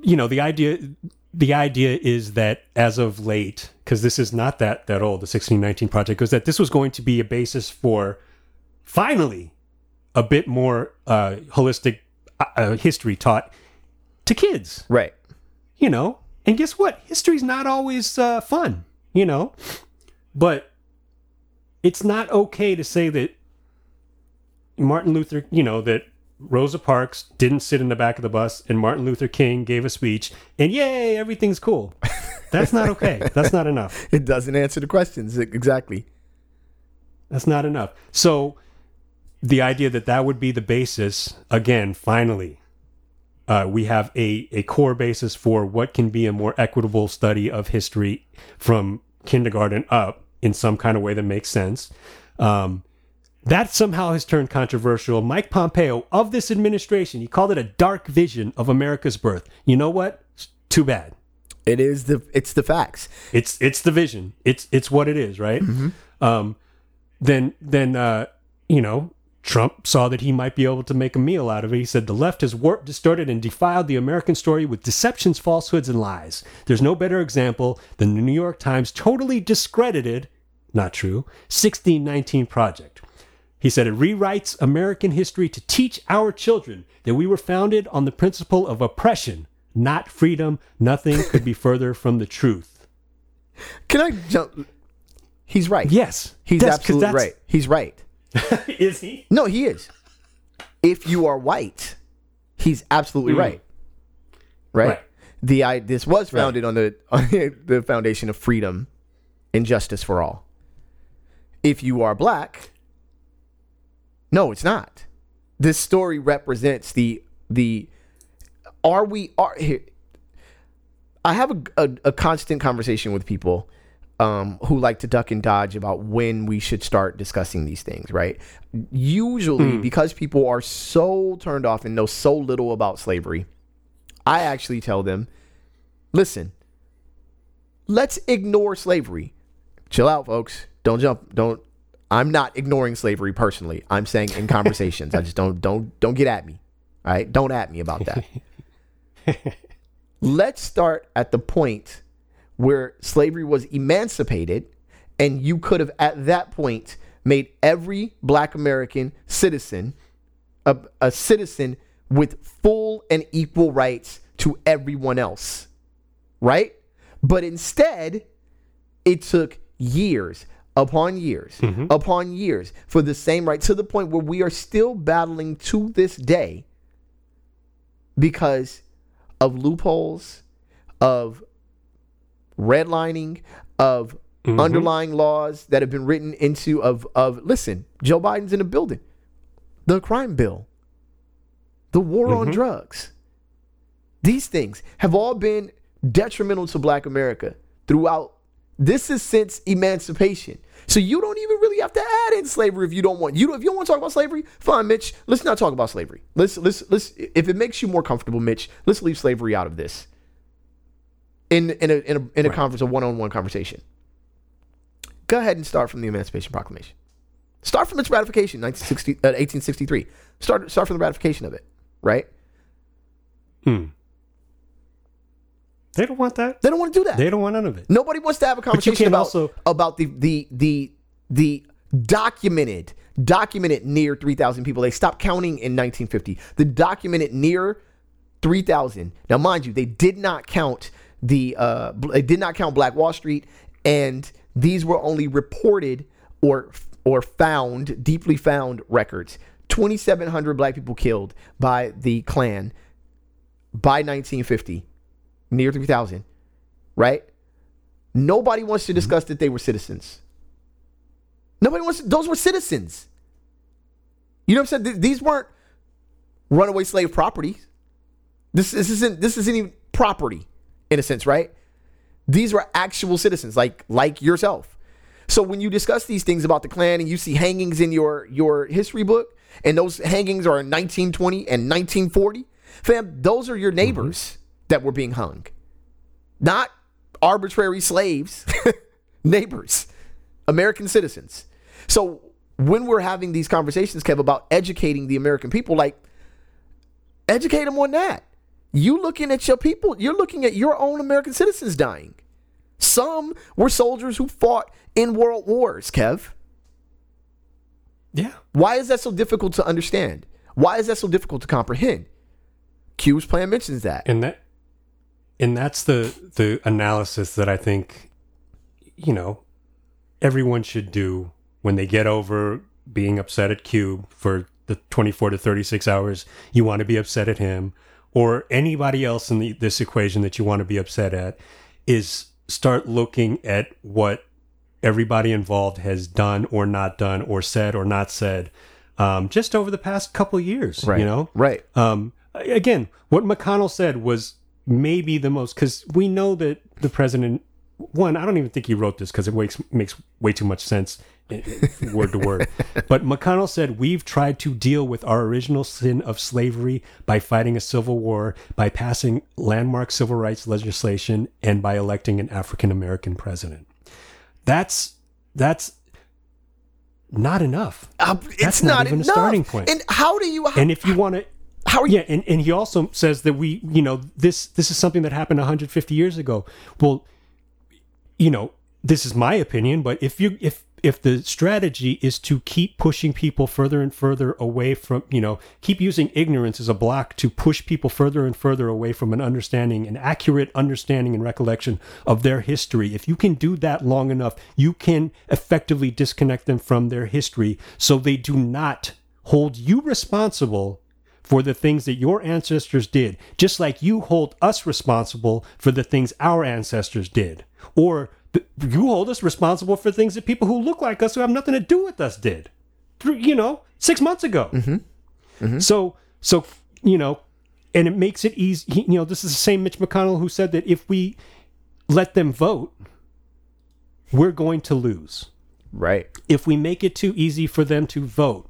you know, the idea the idea is that as of late, because this is not that that old, the 1619 project, was that this was going to be a basis for finally a bit more uh, holistic uh, uh, history taught to kids. Right. You know, and guess what? History's not always uh, fun. You know, but it's not okay to say that Martin Luther, you know, that Rosa Parks didn't sit in the back of the bus and Martin Luther King gave a speech and yay, everything's cool. That's not okay. (laughs) That's not enough. It doesn't answer the questions exactly. That's not enough. So the idea that that would be the basis, again, finally, uh, we have a, a core basis for what can be a more equitable study of history from kindergarten up in some kind of way that makes sense. Um, that somehow has turned controversial. Mike Pompeo of this administration, he called it a dark vision of America's birth. You know what? It's too bad. It is the it's the facts. It's it's the vision. It's it's what it is, right? Um, then then uh, you know Trump saw that he might be able to make a meal out of it. He said the left has warped, distorted, and defiled the American story with deceptions, falsehoods, and lies. There's no better example than the New York Times totally discredited, not true, 1619 project. He said it rewrites American history to teach our children that we were founded on the principle of oppression, not freedom. Nothing (laughs) could be further from the truth. Can I jump? He's right. Yes, He's absolutely right. He's right. (laughs) Is he? No, he is. If you are white, he's absolutely right. Right. Hmm. Right. The I this was founded on the on (laughs) the foundation of freedom and justice for all. If you are black, no, it's not. this story represents the the are we are here i have a, a, a constant conversation with people um, who like to duck and dodge about when we should start discussing these things right? Usually because people are so turned off and know so little about slavery i actually tell them listen let's ignore slavery. Chill out folks. Don't jump. Don't i'm not ignoring slavery personally. I'm saying in conversations. I just don't don't don't get at me all right? Don't at me about that. (laughs) Let's start at the point where slavery was emancipated and you could have at that point made every black american citizen a, a citizen with full and equal rights to everyone else right? But instead it took years upon years mm-hmm. upon years for the same right to the point where we are still battling to this day because of loopholes, of redlining, of mm-hmm. underlying laws that have been written into of of listen, Joe Biden's in the building. The crime bill, the war on mm-hmm. drugs. These things have all been detrimental to black America throughout this is since emancipation. So you don't even really have to add in slavery if you don't want. You don't, if you don't want to talk about slavery, fine, Mitch. Let's not talk about slavery. Let's let's let's if it makes you more comfortable, Mitch, let's leave slavery out of this. In in a in a in a conference, a one on one conversation. Go ahead and start from the Emancipation Proclamation. Start from its ratification, 1960, uh, 1863. Start start from the ratification of it, right? Hmm. They don't want that. They don't want to do that. They don't want none of it. Nobody wants to have a conversation about also- about the the the the documented documented near 3000 people. They stopped counting in 1950. The documented near 3000. Now mind you, they did not count the uh they did not count Black Wall Street and these were only reported or or found deeply found records. 2700 black people killed by the Klan by 1950 near 3000 right Nobody wants to discuss that they were citizens. Nobody wants. those were citizens. You know what I'm saying? Th- These weren't runaway slave properties. This, this isn't. This isn't even property, in a sense, right? These were actual citizens, like like yourself. So when you discuss these things about the Klan and you see hangings in your your history book, and those hangings are in 1920 and 1940, fam, those are your mm-hmm. neighbors that were being hung not arbitrary slaves, (laughs) neighbors, American citizens. So when we're having these conversations, Kev, about educating the American people, like educate them on that. You looking at your people, you're looking at your own American citizens dying. Some were soldiers who fought in world wars, Kev. Yeah. Why is that so difficult to understand? Why is that so difficult to comprehend? Q's plan mentions that. and that and that's the the analysis that I think you know everyone should do when they get over being upset at Cube for the 24 to 36 hours you want to be upset at him or anybody else in the, this equation that you want to be upset at is start looking at what everybody involved has done or not done or said or not said um, just over the past couple of years Right. you know Right. um, again, what McConnell said was maybe the most because we know that the president. One, I don't even think he wrote this because it makes makes way too much sense (laughs) word to word. But McConnell said we've tried to deal with our original sin of slavery by fighting a civil war, by passing landmark civil rights legislation, and by electing an African American president. That's that's not enough. Uh, it's That's not not, even a starting point. And how do you? And if you want to how are you? yeah, and, and he also says that we, you know, this this is something that happened 150 years ago. Well, you know, this is my opinion, but if you if if the strategy is to keep pushing people further and further away from, you know, keep using ignorance as a block to push people further and further away from an understanding, an accurate understanding and recollection of their history, if you can do that long enough, you can effectively disconnect them from their history so they do not hold you responsible for the things that your ancestors did, just like you hold us responsible for the things our ancestors did. Or you hold us responsible for things that people who look like us who have nothing to do with us did. Through, you know, six months ago. Mm-hmm. Mm-hmm. So so you know, and it makes it easy. he- You know, this is the same Mitch McConnell who said that if we let them vote, we're going to lose. Right. If we make it too easy for them to vote,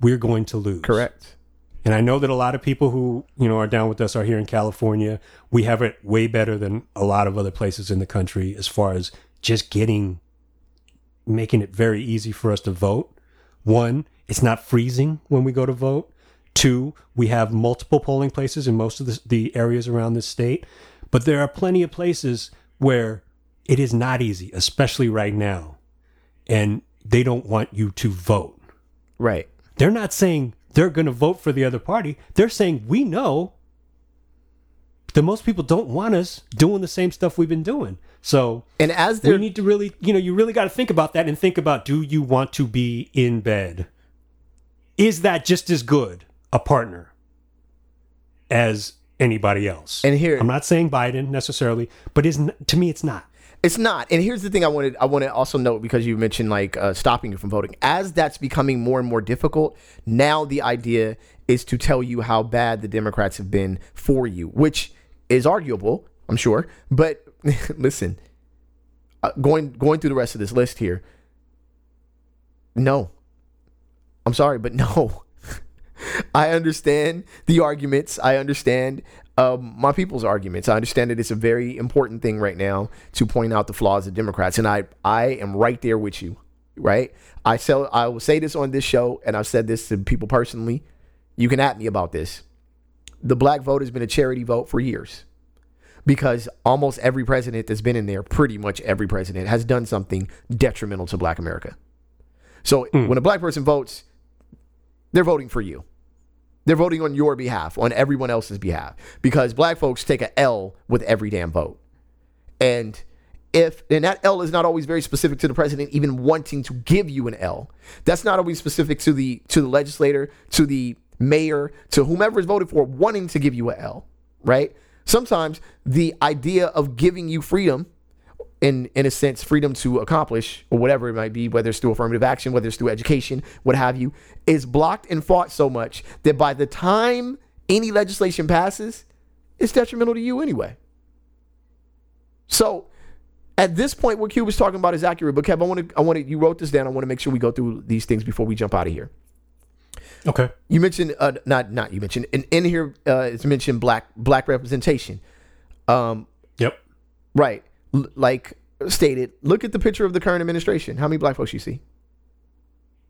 we're going to lose. Correct. And I know that a lot of people who, you know, are down with us are here in California. We have it way better than a lot of other places in the country as far as just getting making it very easy for us to vote. One, it's not freezing when we go to vote. Two, we have multiple polling places in most of the, the areas around this state. But there are plenty of places where it is not easy, especially right now. And they don't want you to vote. Right. They're not saying they're going to vote for the other party. They're saying we know that most people don't want us doing the same stuff we've been doing. So And as we they're need to really, you know, you really got to think about that and think about do you want to be in bed? Is that just as good a partner as anybody else? And here- I'm not saying Biden necessarily, but is to me it's not. It's not. And here's the thing I wanted I want to also note because you mentioned like uh, stopping you from voting. As that's becoming more and more difficult, now the idea is to tell you how bad the Democrats have been for you, which is arguable, I'm sure. But (laughs) listen, uh, going going through the rest of this list here. No. I'm sorry, but (laughs) no. I understand the arguments. I understand um, my people's arguments. I understand that it's a very important thing right now to point out the flaws of Democrats, and I I am right there with you. Right? I sell. I will say this on this show, and I've said this to people personally. You can at me about this. The black vote has been a charity vote for years because almost every president that's been in there, pretty much every president, has done something detrimental to black America. So when a black person votes, they're voting for you. They're voting on your behalf, on everyone else's behalf, because black folks take a L with every damn vote. And if and that L is not always very specific to the president even wanting to give you an L. That's not always specific to the to the legislator, to the mayor, to whomever is voted for wanting to give you an L, right? Sometimes the idea of giving you freedom in in a sense freedom to accomplish or whatever it might be whether it's through affirmative action whether it's through education what have you is blocked and fought so much that by the time any legislation passes it's detrimental to you anyway so at this point what Q was talking about is accurate but Kev I want to I want to you wrote this down I want to make sure we go through these things before we jump out of here Okay. you mentioned uh, not not you mentioned in, in here uh, it's mentioned black black representation um Yep. Right. Like stated, look at the picture of the current administration. How many black folks you see?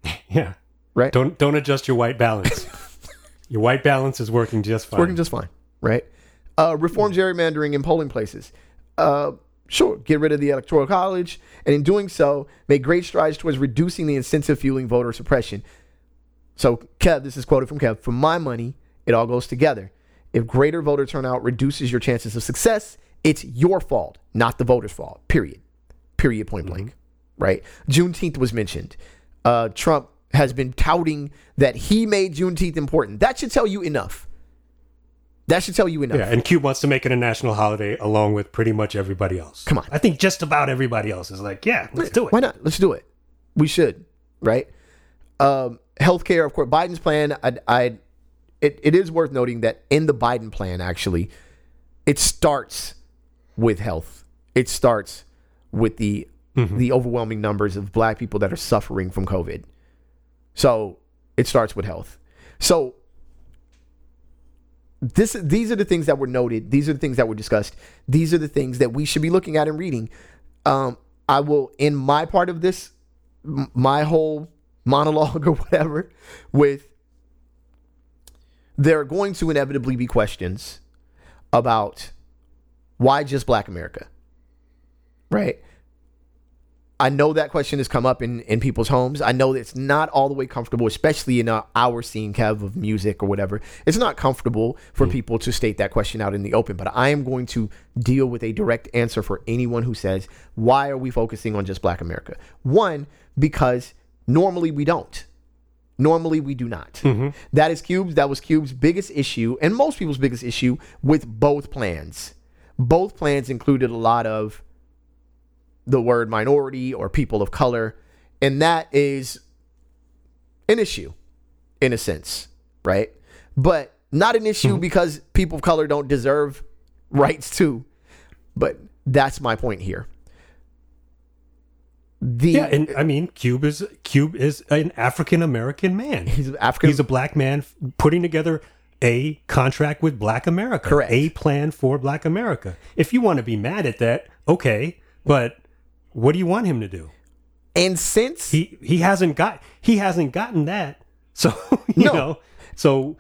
(laughs) Yeah. Right. Don't don't adjust your white balance. (laughs) your white balance is working just fine. Working just fine. Right. Uh, reform gerrymandering in polling places. Uh, sure. Get rid of the electoral college, and in doing so, make great strides towards reducing the incentive fueling voter suppression. So, Kev, this is quoted from Kev. For my money, it all goes together. If greater voter turnout reduces your chances of success, it's your fault, not the voters' fault. Period. Period. Point blank. Right. Juneteenth was mentioned. Uh, Trump has been touting that he made Juneteenth important. That should tell you enough. That should tell you enough. Yeah, and Cube wants to make it a national holiday along with pretty much everybody else. Come on. I think just about everybody else is like, yeah, let's do it. Why not? Let's do it. We should, right? Um, healthcare, of course. Biden's plan. I, I, it, it is worth noting that in the Biden plan, actually, it starts with health. It starts with the the overwhelming numbers of Black people that are suffering from COVID. So it starts with health. So this these are the things that were noted. These are the things that were discussed. These are the things that we should be looking at and reading. Um, I will in my part of this, my whole monologue (laughs) or whatever, with there are going to inevitably be questions about why just Black America, right? I know that question has come up in, in people's homes. I know it's not all the way comfortable, especially in our, our scene, Kev, of music or whatever. It's not comfortable for hmm. people to state that question out in the open, but I am going to deal with a direct answer for anyone who says, why are we focusing on just black America? One, because normally we don't. Normally we do not. Mm-hmm. That is Cube's, that was Cube's biggest issue and most people's biggest issue with both plans. Both plans included a lot of the word minority or people of color, and that is an issue. in a sense, right? But not an issue mm-hmm. because people of color don't deserve rights too. But that's my point here. The Yeah, and I mean, Cube is Cube is an African American man. he's African. He's a black man putting together a contract with Black America. Correct. A plan for Black America. If you want to be mad at that, okay, but what do you want him to do? and since He he hasn't got he hasn't gotten that. (laughs) So you No. know, so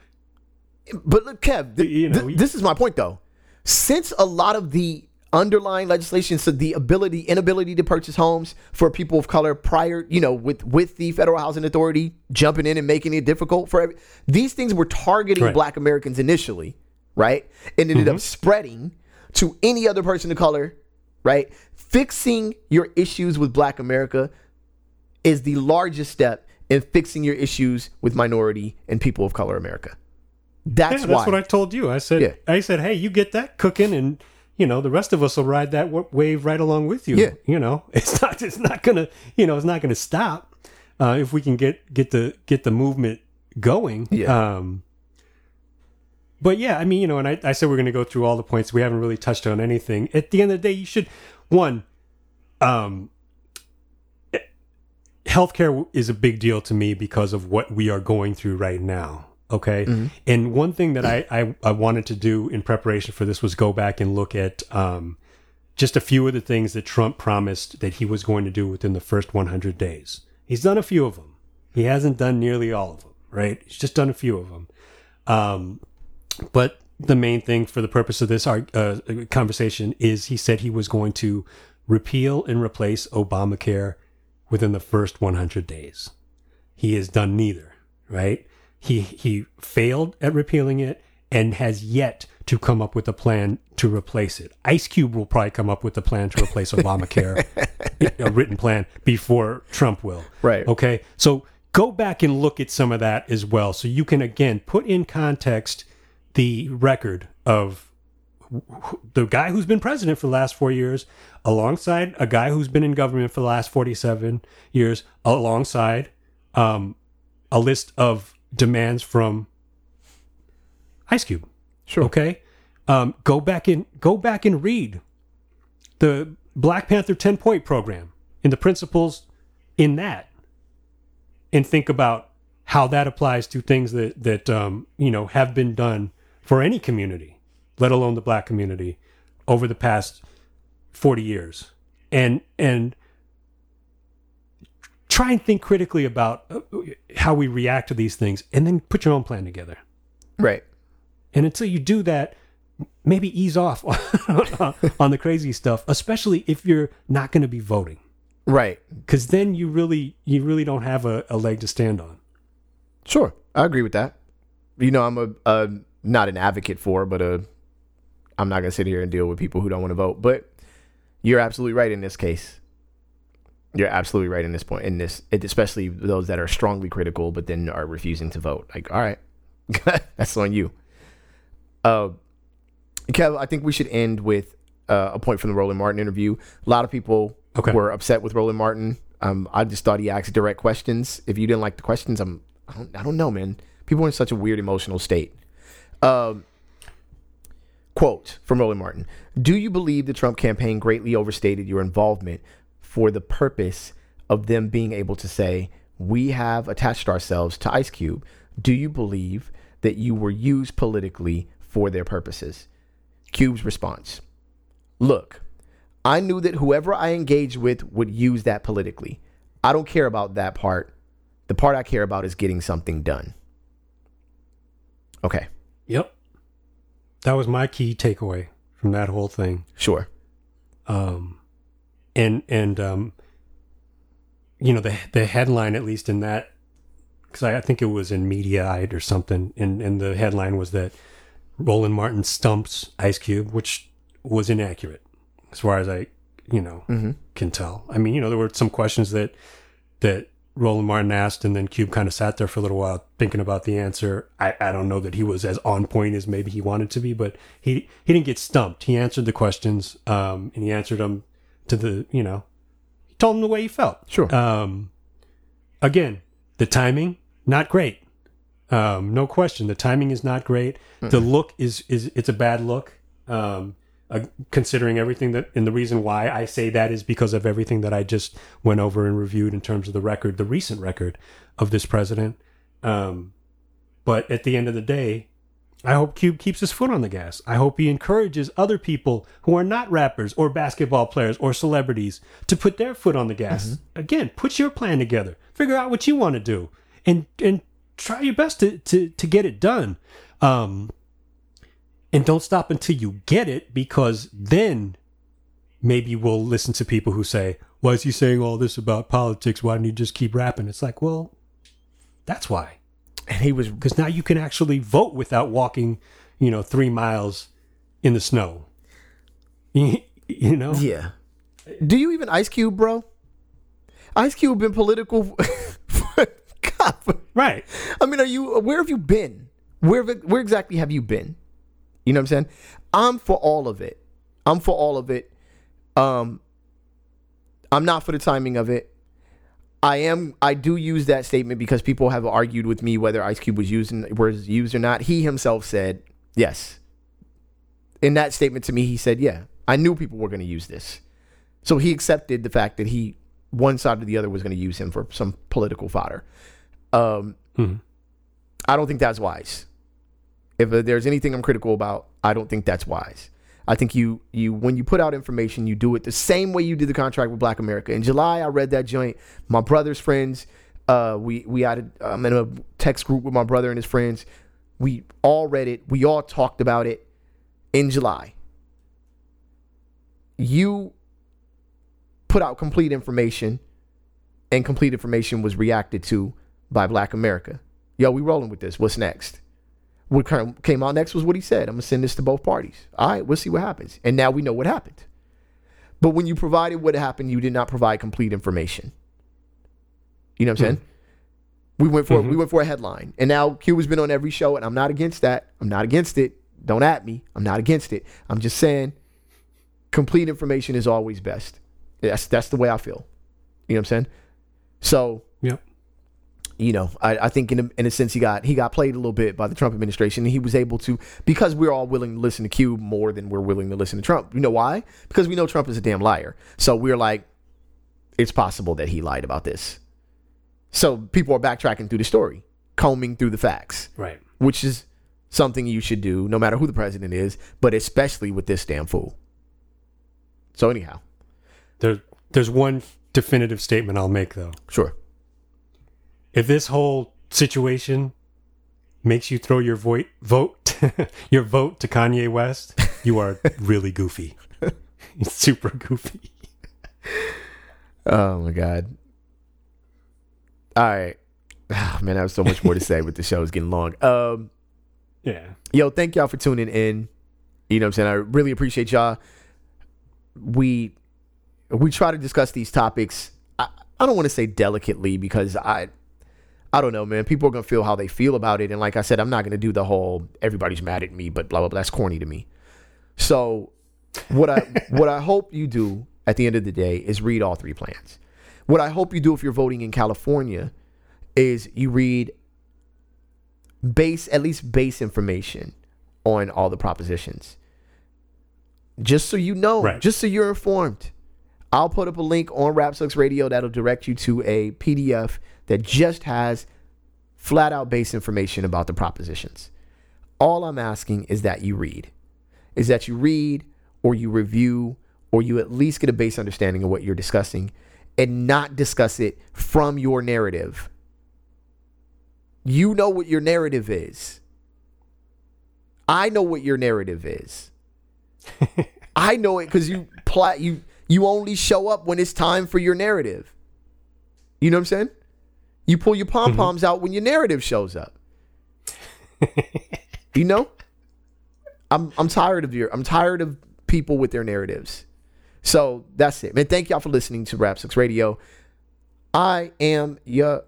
But look, Kev, th- You know, th- this is my point though. Since a lot of the underlying legislation, so the ability, inability to purchase homes for people of color prior, you know, with with the federal housing authority jumping in and making it difficult for every, these things were targeting Right. Black Americans initially, right, and ended Mm-hmm. up spreading to any other person of color, right. Fixing your issues with Black America is the largest step in fixing your issues with minority and people of color America. That's yeah, why. that's what I told you. I said Yeah. I said, hey, you get that cooking, and you know the rest of us will ride that wa- wave right along with you. Yeah. you know (laughs) it's not it's not gonna you know it's not gonna stop uh, if we can get get the get the movement going. Yeah. Um, but yeah, I mean, you know, and I, I said we're going to go through all the points. We haven't really touched on anything. At the end of the day, you should one, um, healthcare is a big deal to me because of what we are going through right now. Okay. And one thing that I, I, I wanted to do in preparation for this was go back and look at um, just a few of the things that Trump promised that he was going to do within the first 100 days. He's done a few of them. He hasn't done nearly all of them, right? He's just done a few of them. Um, but the main thing for the purpose of this uh, conversation is he said he was going to repeal and replace Obamacare within the first 100 days. He has done neither, right? He he failed at repealing it and has yet to come up with a plan to replace it. Ice Cube will probably come up with a plan to replace (laughs) Obamacare, a written plan before Trump will. Right. Okay. So go back and look at some of that as well so you can again put in context the record of the guy who's been president for the last four years, alongside a guy who's been in government for the last 47 years, alongside um, a list of demands from Ice Cube. Sure. Okay. Um, go back and go back and read the Black Panther 10 point program and the principles in that and think about how that applies to things that that um, you know have been done for any community, let alone the black community, over the past forty years, and and try and think critically about uh, how we react to these things, and then put your own plan together. Right. And until you do that, maybe ease off (laughs) on the crazy stuff, especially if you're not going to be voting Right. because then you really you really don't have a, a leg to stand on Sure. I agree with that. You know, I'm a, a not an advocate for, but a I'm not gonna sit here and deal with people who don't want to vote. But you're absolutely right in this case. You're absolutely right in this point. In this, especially those that are strongly critical, but then are refusing to vote. Like, all right, (laughs) that's on you. Uh, Kev, I think we should end with uh, a point from the Roland Martin interview. A lot of people Okay. were upset with Roland Martin. Um, I just thought he asked direct questions. If you didn't like the questions, I'm I don't, I don't know, man. People are in such a weird emotional state. Um, quote from Roland Martin: Do you believe the Trump campaign greatly overstated your involvement for the purpose of them being able to say we have attached ourselves to Ice Cube? Do you believe that you were used politically for their purposes? Cube's response: Look, I knew that whoever I engaged with would use that politically. I don't care about that part. The part I care about is getting something done. Okay, yep that was my key takeaway from that whole thing sure. um and and um you know the the headline at least in that because I, I think it was in Mediaite or something and and the headline was that Roland Martin stumps Ice Cube which was inaccurate as far as I you know can tell I mean you know there were some questions that that Roland Martin asked, and then Cube kind of sat there for a little while thinking about the answer. I, I don't know that he was as on point as maybe he wanted to be, but he he didn't get stumped. He answered the questions, um, and he answered them to the you know, he told him the way he felt. Sure. Um, again, the timing not great. Um, no question, the timing is not great. The look is is it's a bad look. Um, uh, considering everything that, and the reason why I say that is because of everything that I just went over and reviewed in terms of the record, the recent record of this president. Um, but at the end of the day, I hope Cube keeps his foot on the gas. I hope he encourages other people who are not rappers or basketball players or celebrities to put their foot on the gas. Again, put your plan together. Figure out what you want to do and and try your best to to, to get it done. Um and don't stop until you get it because then maybe we'll listen to people who say, "Why is he saying all this about politics? Why don't you just keep rapping?" It's like, "Well, that's why." And he was because now you can actually vote without walking, you know, three miles in the snow. (laughs) You, know, yeah. Do you even Ice Cube, bro? Ice Cube been political. (laughs) for, God, right? I mean, are you? Where have you been? Where where exactly have you been? You know what I'm saying? I'm for all of it. I'm for all of it. Um, I'm not for the timing of it. I am. I do use that statement because people have argued with me whether Ice Cube was used was used or not. He himself said yes. In that statement to me, he said, "Yeah, I knew people were going to use this." So he accepted the fact that he one side or the other was going to use him for some political fodder. Um, Mhm. I don't think that's wise. If uh, there's anything I'm critical about, I don't think that's wise. I think you you when you put out information, you do it the same way you did the contract with Black America. In July, I read that joint. My brother's friends, uh, we we had a, I'm in a text group with my brother and his friends. We all read it. We all talked about it in July. You put out complete information, and complete information was reacted to by Black America. Yo, we rolling with this. What's next? What came out next was what he said. I'm gonna send this to both parties. All right, we'll see what happens. And now we know what happened. But when you provided what happened, you did not provide complete information. You know what I'm saying? Hmm. We went for mm-hmm. we went for a headline, and now Cube has been on every show, and I'm not against that. I'm not against it. Don't at me. I'm not against it. I'm just saying, complete information is always best. That's that's the way I feel. You know what I'm saying? So. You know, I, I think in a, in a sense he got he got played a little bit by the Trump administration. And he was able to because we're all willing to listen to Cube more than we're willing to listen to Trump. You know why? Because we know Trump is a damn liar. So we're like, it's possible that he lied about this. So people are backtracking through the story, combing through the facts, Right. which is something you should do no matter who the president is, but especially with this damn fool. So anyhow, There, there's one definitive statement I'll make though. sure. If this whole situation makes you throw your vote vote (laughs) your vote to Kanye West, you are (laughs) really goofy. (laughs) Super goofy. Oh my god. All right. Ah, man, I have so much more to say, but the show is getting long. Um, Yeah. yo, thank y'all for tuning in. You know what I'm saying? I really appreciate y'all. We we try to discuss these topics. I, I don't want to say delicately because I I don't know, man. People are gonna feel how they feel about it. And like I said, I'm not gonna do the whole everybody's mad at me, but blah blah blah. That's corny to me. So what I (laughs) what I hope you do at the end of the day is read all three plans. What I hope you do if you're voting in California is you read base at least base information on all the propositions. Just so you know, Right. just so you're informed. I'll put up a link on Rap Sucks Radio that'll direct you to a PDF that just has flat out base information about the propositions. All I'm asking is that you read. Is that you read or you review or you at least get a base understanding of what you're discussing and not discuss it from your narrative. You know what your narrative is. I know what your narrative is. (laughs) I know it because you plot you you only show up when it's time for your narrative. You know what I'm saying? You pull your pom poms mm-hmm. out when your narrative shows up. you know? I'm I'm tired of your I'm tired of people with their narratives. So that's it. Man, thank y'all for listening to Rap Sucks Radio. I am your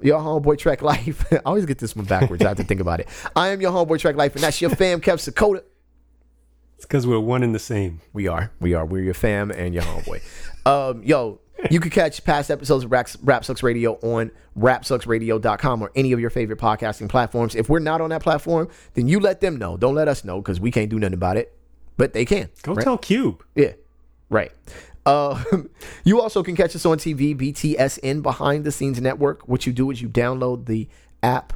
your homeboy Trek Life. (laughs) I always get this one backwards. I have to think about it. I am your homeboy Trek Life, and that's your fam Kev Sakota. It's because we're one and the same. We are. We are. We're your fam and your homeboy. um, yo, you can catch past episodes of Rap, Rap Sucks Radio on rapsucksradio.com or any of your favorite podcasting platforms. If we're not on that platform, then you let them know. Don't let us know because we can't do nothing about it. But they can. Go right? tell Cube. Yeah, right. Uh, (laughs) you also can catch us on TV, BTSN Behind the Scenes Network. What you do is you download the app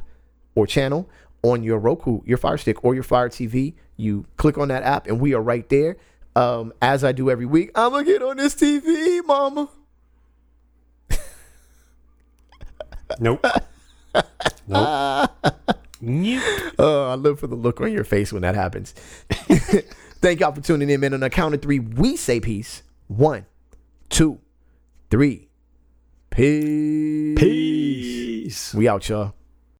or channel on your Roku, your Fire Stick, or your Fire TV. You click on that app, and we are right there. Um, as I do every week, I'm gonna get on this TV, Mama. Nope. (laughs) nope. Nope. Uh, I live for the look on your face when that happens. (laughs) Thank y'all for tuning in, man. On the count of three, we say peace. One, two, three. Peace. Peace. We out, y'all.